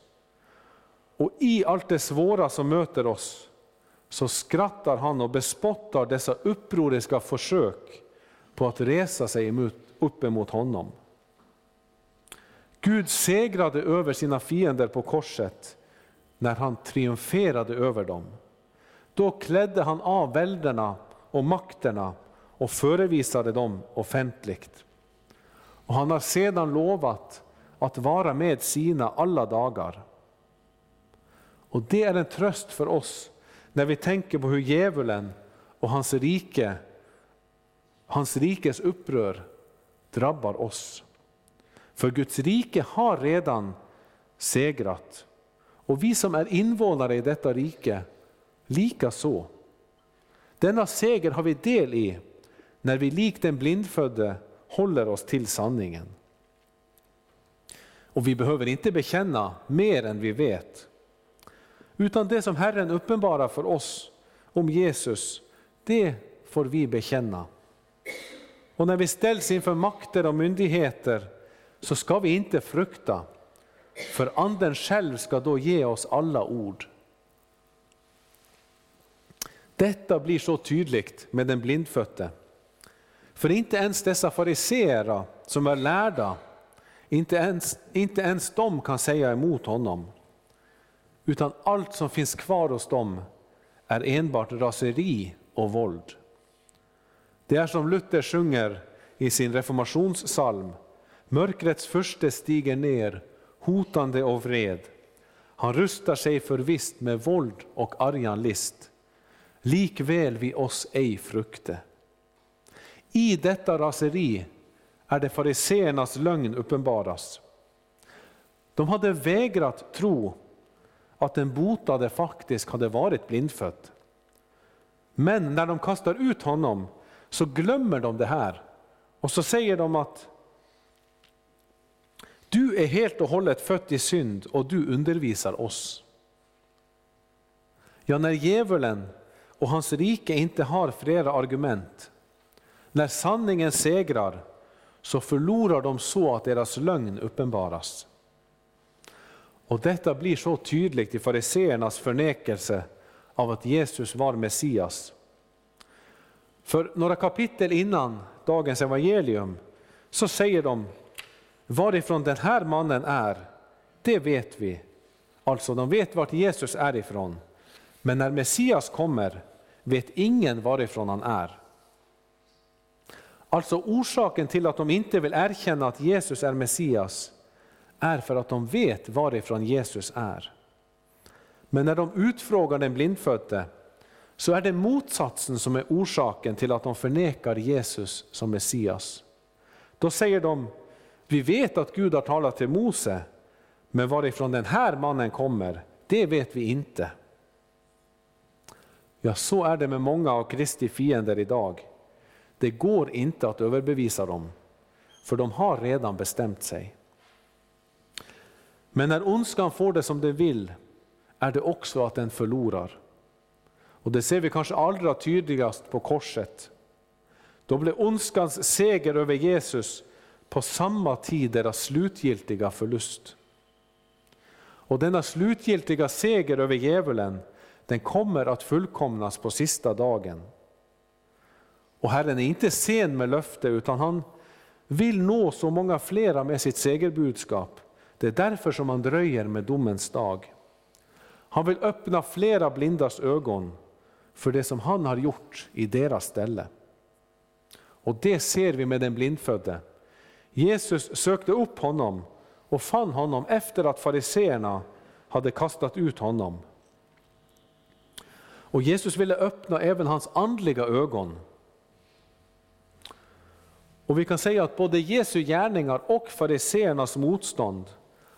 Och i allt det svåra som möter oss så skrattar han och bespottar dessa upproriska försök på att resa sig upp emot honom. Gud segrade över sina fiender på korset när han triumferade över dem. Då klädde han av välderna och makterna och förevisade dem offentligt. Och han har sedan lovat att vara med sina alla dagar. Och det är en tröst för oss när vi tänker på hur djävulen och hans rike, hans rikes upprör drabbar oss. För Guds rike har redan segrat. Och vi som är invånare i detta rike, lika så. Denna seger har vi del i när vi likt den blindfödde håller oss till sanningen. Och vi behöver inte bekänna mer än vi vet. Utan det som Herren uppenbarar för oss om Jesus, det får vi bekänna. Och när vi ställs inför makter och myndigheter så ska vi inte frukta, för Anden själv ska då ge oss alla ord. Detta blir så tydligt med den blindfötte. För inte ens dessa fariseer som är lärda, inte ens, inte ens de kan säga emot honom. Utan allt som finns kvar hos dem är enbart raseri och våld. Det är som Luther sjunger i sin reformationssalm. Mörkrets furste stiger ner, hotande och vred. Han rustar sig förvisst med våld och argan list. Likväl vi oss ej frukte. I detta raseri är det fariseernas lögn uppenbaras. De hade vägrat tro att den botade faktiskt hade varit blindfödd. Men när de kastar ut honom så glömmer de det här och så säger de att du är helt och hållet född i synd och du undervisar oss. Ja, när djävulen och hans rike inte har flera argument, när sanningen segrar, så förlorar de så att deras lögn uppenbaras. Och detta blir så tydligt i fariseernas förnekelse av att Jesus var Messias. För några kapitel innan dagens evangelium så säger de varifrån den här mannen är, det vet vi. Alltså de vet vart Jesus är ifrån. Men när Messias kommer vet ingen varifrån han är. Alltså orsaken till att de inte vill erkänna att Jesus är Messias är för att de vet varifrån Jesus är. Men när de utfrågar den blindfödde så är det motsatsen som är orsaken till att de förnekar Jesus som Messias. Då säger de, vi vet att Gud har talat till Mose, men varifrån den här mannen kommer, det vet vi inte. Ja, så är det med många av Kristi fiender idag. Det går inte att överbevisa dem, för de har redan bestämt sig. Men när ondskan får det som den vill är det också att den förlorar. Och det ser vi kanske allra tydligast på korset. Då blev ondskans seger över Jesus på samma tid deras slutgiltiga förlust. Och denna slutgiltiga seger över djävulen, den kommer att fullkomnas på sista dagen. Och Herren är inte sen med löfte, utan han vill nå så många flera med sitt segerbudskap. Det är därför som han dröjer med domens dag. Han vill öppna flera blindas ögon för det som han har gjort i deras ställe. Och det ser vi med den blindfödde. Jesus sökte upp honom och fann honom efter att fariseerna hade kastat ut honom. Och Jesus ville öppna även hans andliga ögon. Och vi kan säga att både Jesu gärningar och fariseernas motstånd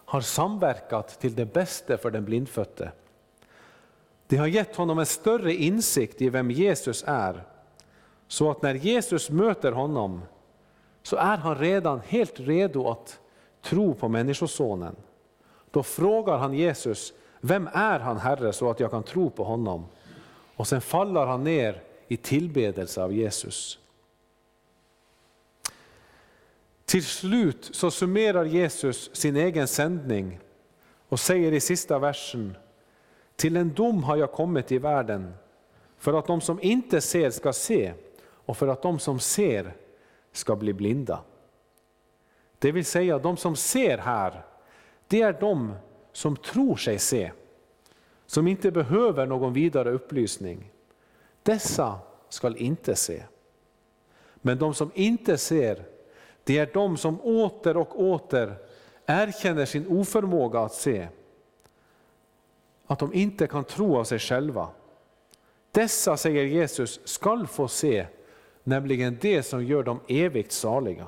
har samverkat till det bästa för den blindfödde. Det har gett honom en större insikt i vem Jesus är, så att när Jesus möter honom så är han redan helt redo att tro på Människosonen. Då frågar han Jesus, vem är han Herre så att jag kan tro på honom? Och sen faller han ner i tillbedelse av Jesus. Till slut så summerar Jesus sin egen sändning och säger i sista versen, till en dom har jag kommit i världen, för att de som inte ser ska se och för att de som ser ska bli blinda. Det vill säga, de som ser här, det är de som tror sig se, som inte behöver någon vidare upplysning. Dessa skall inte se. Men de som inte ser, det är de som åter och åter erkänner sin oförmåga att se, att de inte kan tro av sig själva. Dessa, säger Jesus, skall få se, nämligen det som gör dem evigt saliga.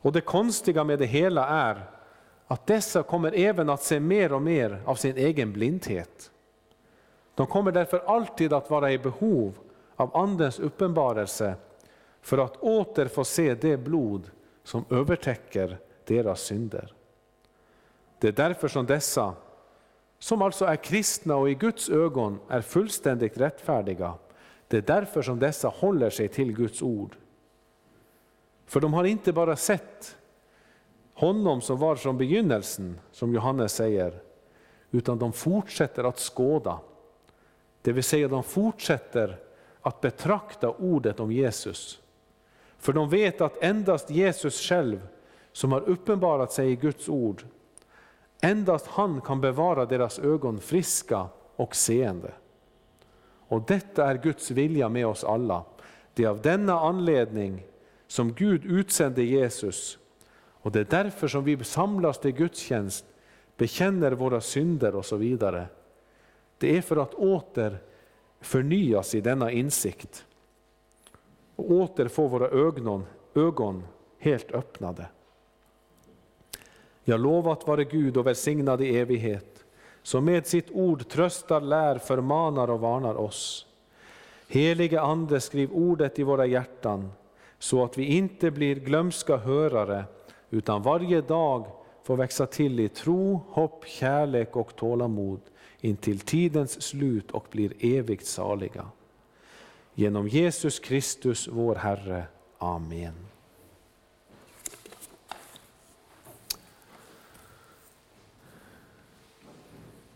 Och det konstiga med det hela är att dessa kommer även att se mer och mer av sin egen blindhet. De kommer därför alltid att vara i behov av Andens uppenbarelse för att åter få se det blod som övertäcker deras synder. Det är därför som dessa, som alltså är kristna och i Guds ögon är fullständigt rättfärdiga, det är därför som dessa håller sig till Guds ord. För de har inte bara sett honom som var från begynnelsen, som Johannes säger, utan de fortsätter att skåda. Det vill säga de fortsätter att betrakta ordet om Jesus. För de vet att endast Jesus själv, som har uppenbarat sig i Guds ord, endast han kan bevara deras ögon friska och seende. Och detta är Guds vilja med oss alla. Det är av denna anledning som Gud utsände Jesus. Och det är därför som vi samlas till gudstjänst, bekänner våra synder och så vidare. Det är för att åter förnyas i denna insikt och åter få våra ögon, ögon helt öppnade. Jag lovat vare Gud och välsignad i evighet, som med sitt ord tröstar, lär, förmanar och varnar oss. Helige Ande, skriv ordet i våra hjärtan, så att vi inte blir glömska hörare, utan varje dag får växa till i tro, hopp, kärlek och tålamod intill tidens slut och blir evigt saliga. Genom Jesus Kristus, vår Herre. Amen.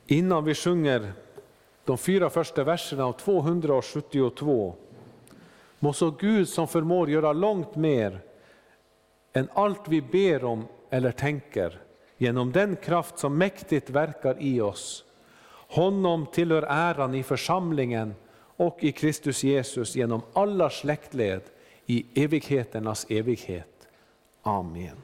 Innan vi sjunger de fyra första verserna av 272 må så Gud som förmår göra långt mer än allt vi ber om eller tänker, genom den kraft som mäktigt verkar i oss. Honom tillhör äran i församlingen och i Kristus Jesus genom alla släktled i evigheternas evighet. Amen.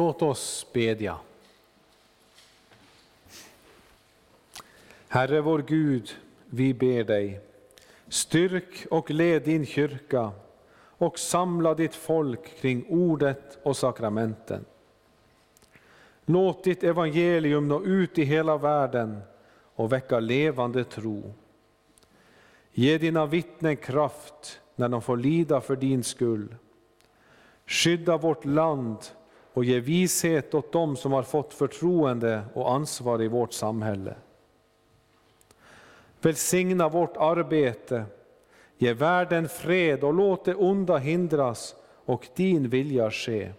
Låt oss bedja. Herre vår Gud, vi ber dig, styrk och led din kyrka och samla ditt folk kring ordet och sakramenten. Låt ditt evangelium nå ut i hela världen och väcka levande tro. Ge dina vittnen kraft när de får lida för din skull. Skydda vårt land och ge vishet åt dem som har fått förtroende och ansvar i vårt samhälle. Välsigna vårt arbete, ge världen fred och låt det onda hindras och din vilja ske.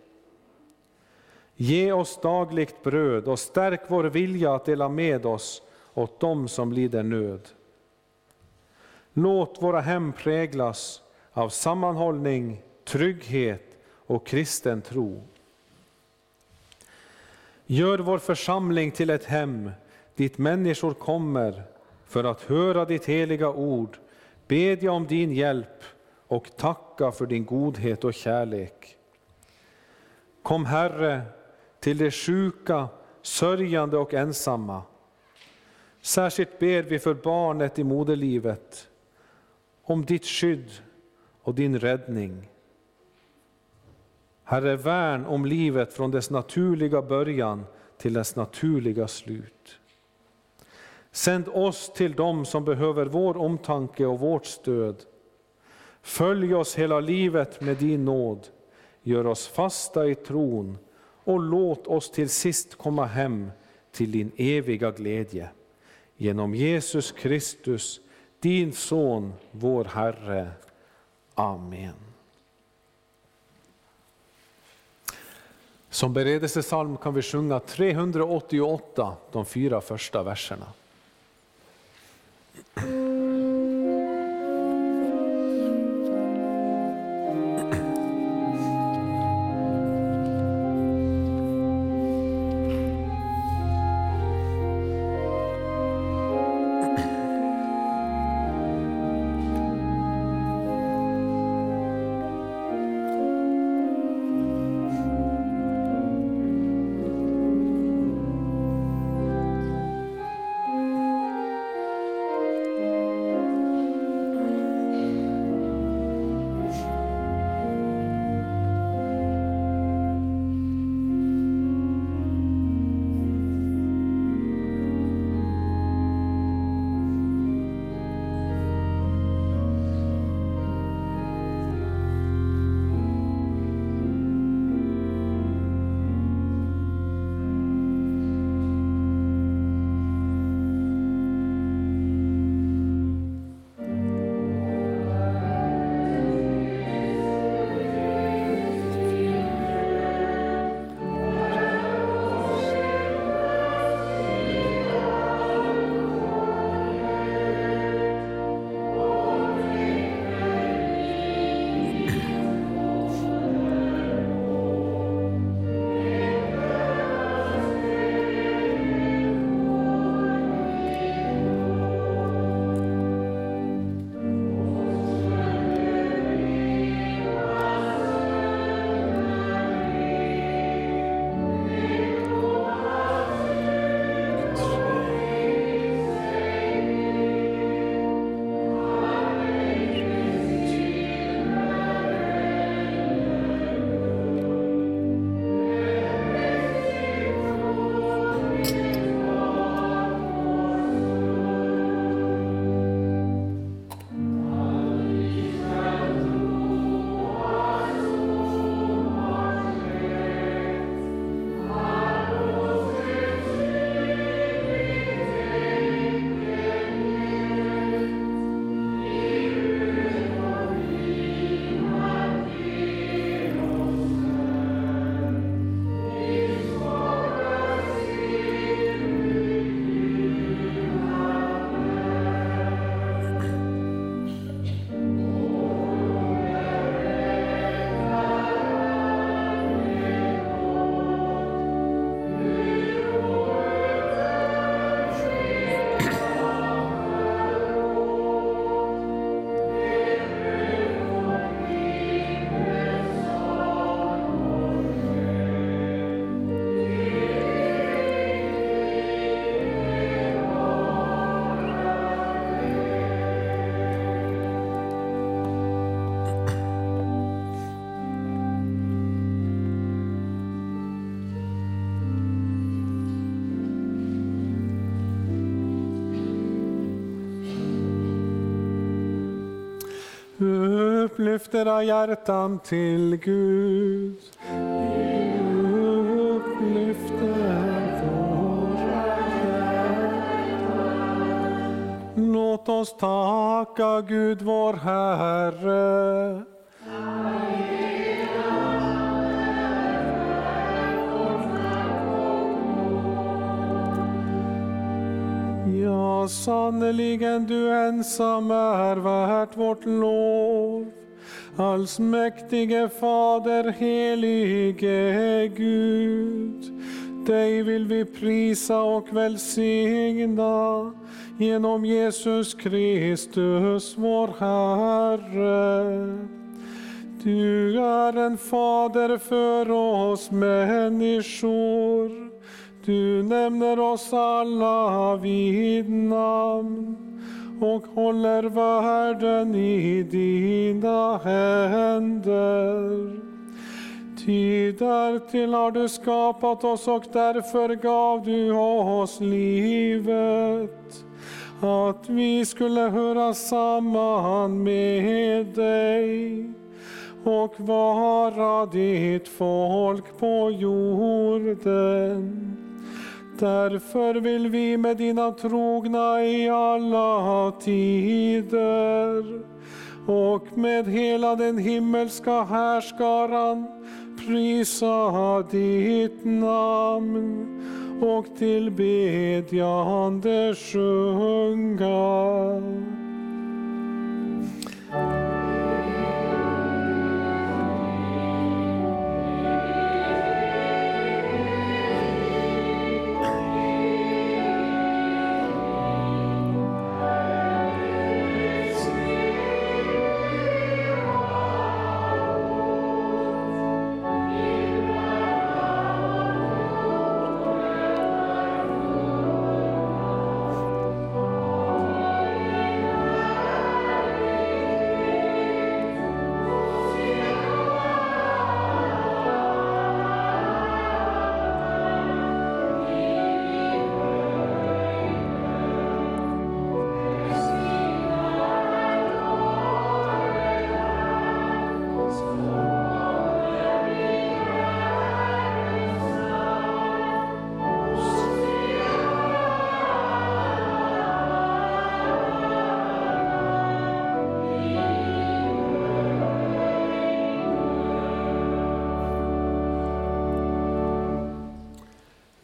Ge oss dagligt bröd och stärk vår vilja att dela med oss åt dem som lider nöd. Låt våra hem präglas av sammanhållning, trygghet och kristen tro. Gör vår församling till ett hem dit människor kommer för att höra ditt heliga ord, bedja om din hjälp och tacka för din godhet och kärlek. Kom Herre till de sjuka, sörjande och ensamma. Särskilt ber vi för barnet i moderlivet, om ditt skydd och din räddning. Herre, värn om livet från dess naturliga början till dess naturliga slut. Sänd oss till dem som behöver vår omtanke och vårt stöd. Följ oss hela livet med din nåd. Gör oss fasta i tron och låt oss till sist komma hem till din eviga glädje. Genom Jesus Kristus, din Son, vår Herre. Amen. Som beredelsesalm kan vi sjunga 388, de fyra första verserna. Upplyft era hjärtan till Gud. Våra hjärtan. Låt oss tacka Gud vår Herre. Ja, sannerligen du ensam är värt vårt lov. Allsmäktige Fader, helige Gud. Dig vill vi prisa och välsigna genom Jesus Kristus, vår Herre. Du är en fader för oss människor. Du nämner oss alla vid namn och håller världen i dina händer. Ty därtill har du skapat oss och därför gav du oss livet. Att vi skulle höra samman med dig och vara ditt folk på jorden. Därför vill vi med dina trogna i alla tider och med hela den himmelska härskaran prisa ditt namn och tillbedjande sjunga.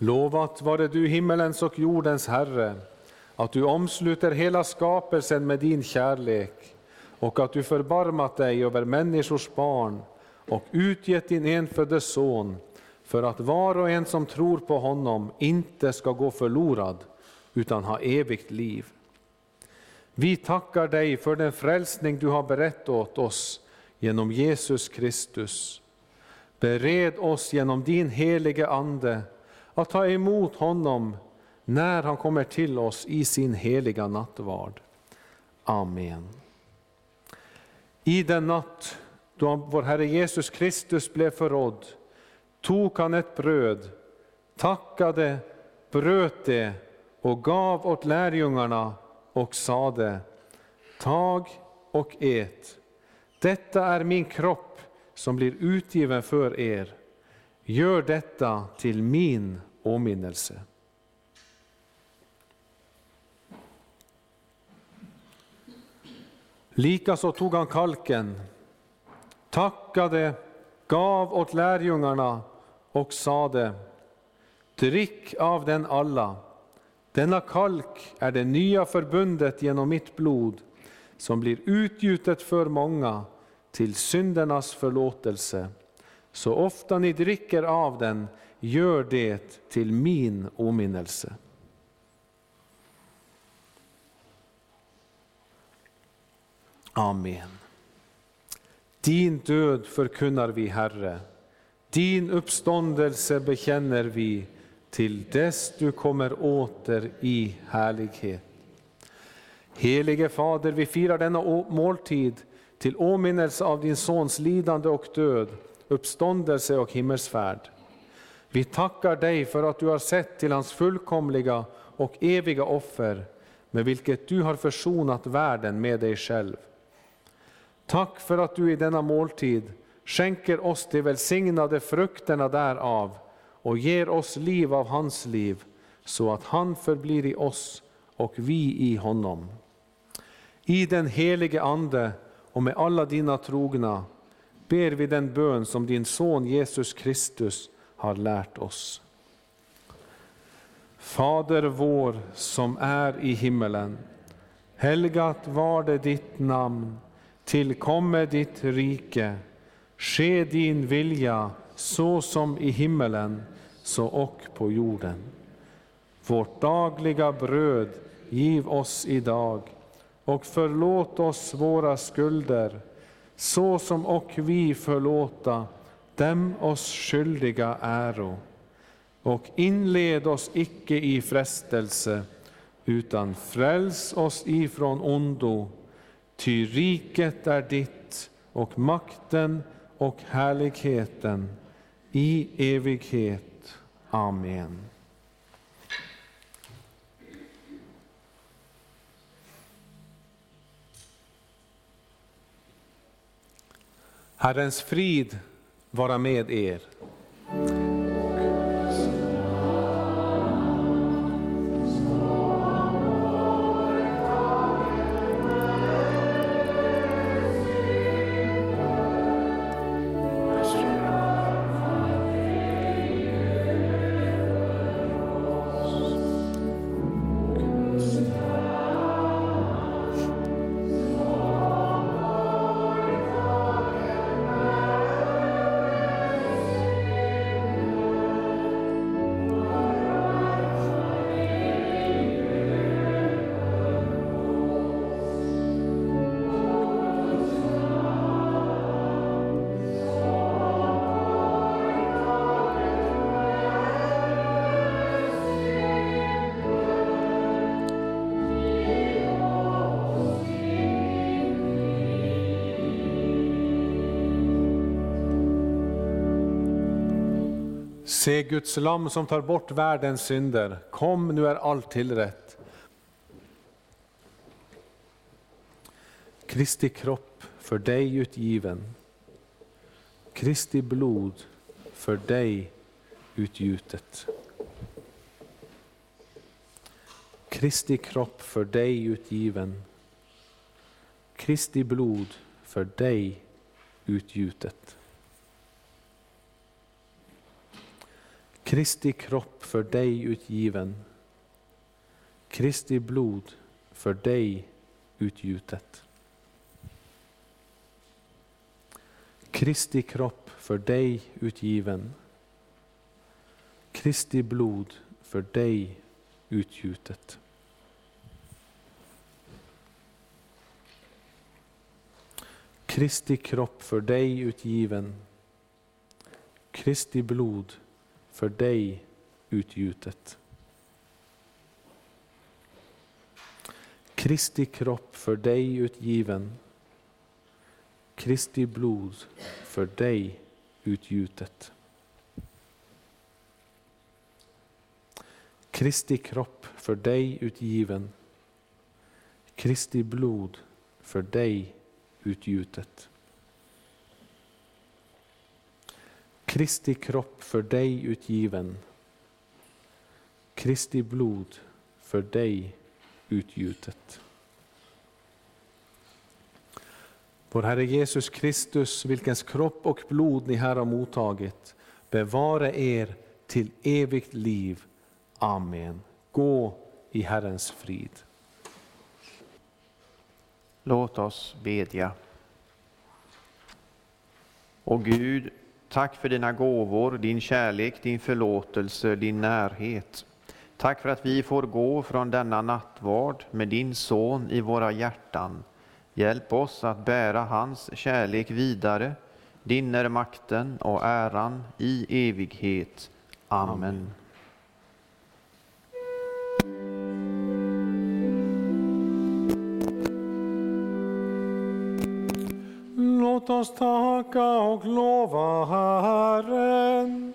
Lovat vare du himmelens och jordens Herre, att du omsluter hela skapelsen med din kärlek och att du förbarmat dig över människors barn och utgett din enfödde son för att var och en som tror på honom inte ska gå förlorad utan ha evigt liv. Vi tackar dig för den frälsning du har berett åt oss genom Jesus Kristus. Bered oss genom din helige Ande att ta emot honom när han kommer till oss i sin heliga nattvard. Amen. I den natt då vår Herre Jesus Kristus blev förrådd tog han ett bröd, tackade, bröt det och gav åt lärjungarna och sade Tag och ät. Detta är min kropp som blir utgiven för er. Gör detta till min åminnelse. Likaså tog han kalken, tackade, gav åt lärjungarna och sade Drick av den alla. Denna kalk är det nya förbundet genom mitt blod som blir utgjutet för många till syndernas förlåtelse. Så ofta ni dricker av den, gör det till min åminnelse. Amen. Din död förkunnar vi, Herre. Din uppståndelse bekänner vi till dess du kommer åter i härlighet. Helige Fader, vi firar denna måltid till åminnelse av din Sons lidande och död, uppståndelse och himmelsfärd. Vi tackar dig för att du har sett till hans fullkomliga och eviga offer, med vilket du har försonat världen med dig själv. Tack för att du i denna måltid skänker oss de välsignade frukterna därav och ger oss liv av hans liv, så att han förblir i oss och vi i honom. I den helige Ande och med alla dina trogna ber vi den bön som din son Jesus Kristus har lärt oss. Fader vår som är i himmelen. Helgat var det ditt namn. Tillkomme ditt rike. Ske din vilja så som i himmelen, så och på jorden. Vårt dagliga bröd giv oss idag och förlåt oss våra skulder så som och vi förlåta dem oss skyldiga äro. Och inled oss icke i frestelse, utan fräls oss ifrån ondo. Ty riket är ditt, och makten och härligheten i evighet. Amen. Herrens frid vara med er. Se Guds lam som tar bort världens synder. Kom, nu är allt tillrätt. Kristi kropp för dig utgiven. Kristi blod för dig utgjutet. Kristi kropp för dig utgiven. Kristi blod för dig utgjutet. Kristi kropp för dig utgiven, Kristi blod för dig utgjutet. Kristi kropp för dig utgiven, Kristi blod för dig utgjutet. Kristi kropp för dig utgiven, Kristi blod för dig utgjutet. Kristi kropp för dig utgiven, Kristi blod för dig utgjutet. Kristi kropp för dig utgiven, Kristi blod för dig utgjutet. Kristi kropp för dig utgiven, Kristi blod för dig utgjutet. Vår Herre Jesus Kristus, vilkens kropp och blod ni här har mottagit, bevara er till evigt liv. Amen. Gå i Herrens frid. Låt oss bedja. O Gud, Tack för dina gåvor, din kärlek, din förlåtelse, din närhet. Tack för att vi får gå från denna nattvard med din son i våra hjärtan. Hjälp oss att bära hans kärlek vidare. Din är makten och äran i evighet. Amen. Amen. Låt oss tacka och lova Herren.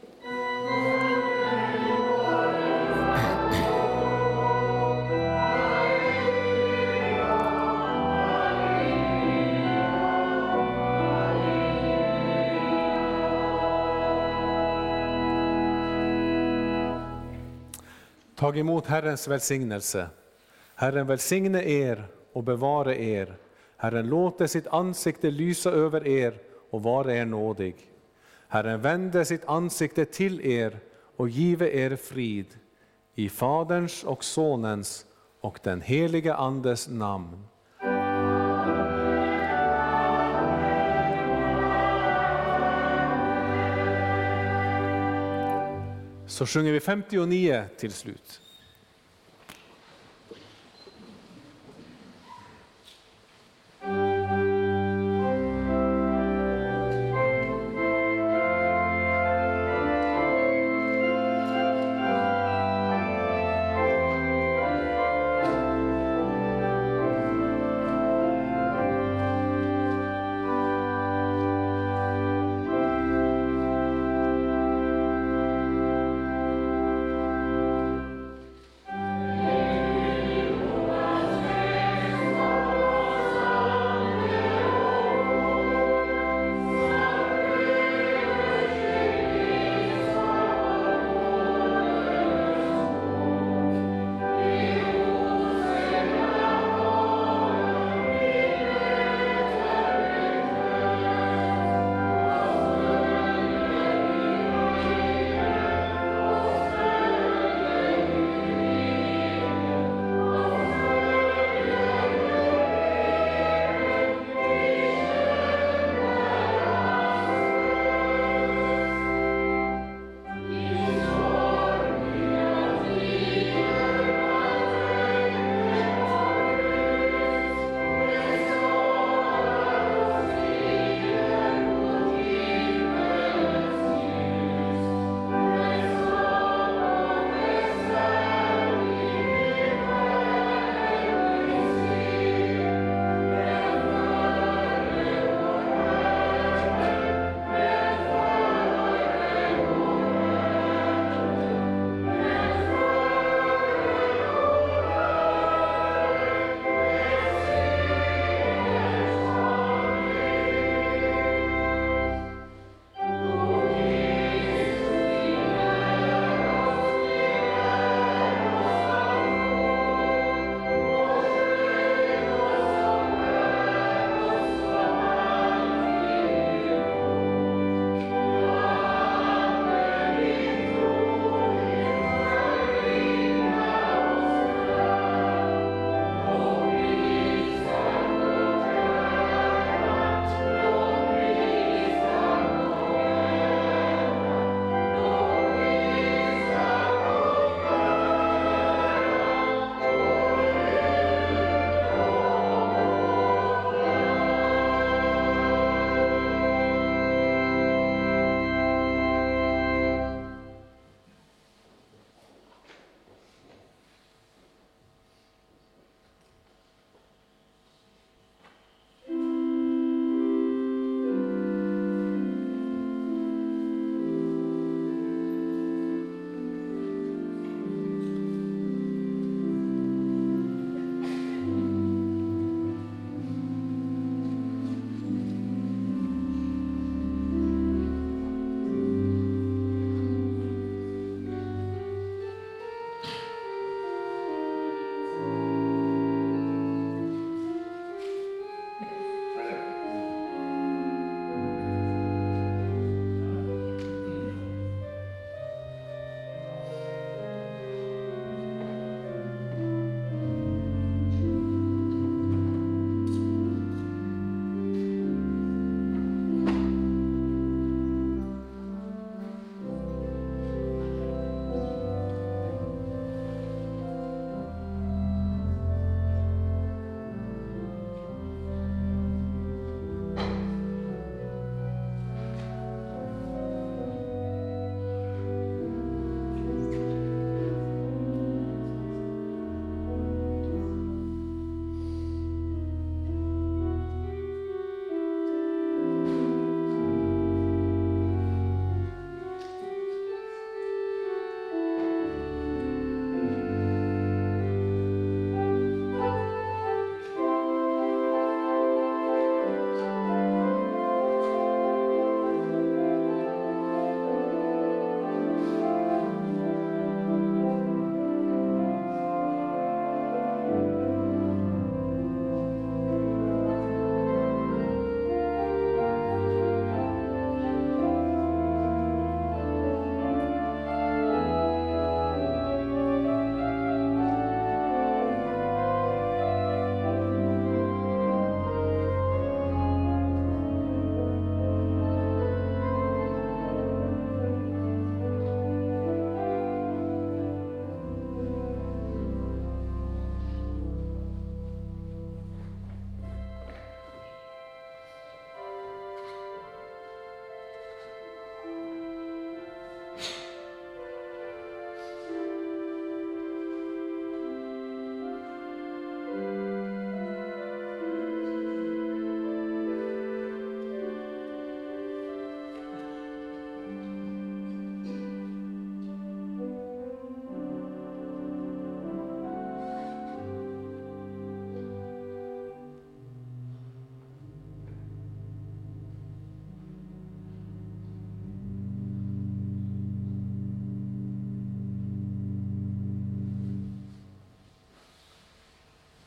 Tag emot Herrens välsignelse. Herren välsigne er och bevare er. Herren låter sitt ansikte lysa över er och vara er nådig. Herren vände sitt ansikte till er och give er frid. I Faderns och Sonens och den helige Andes namn. Så sjunger vi 59 till slut.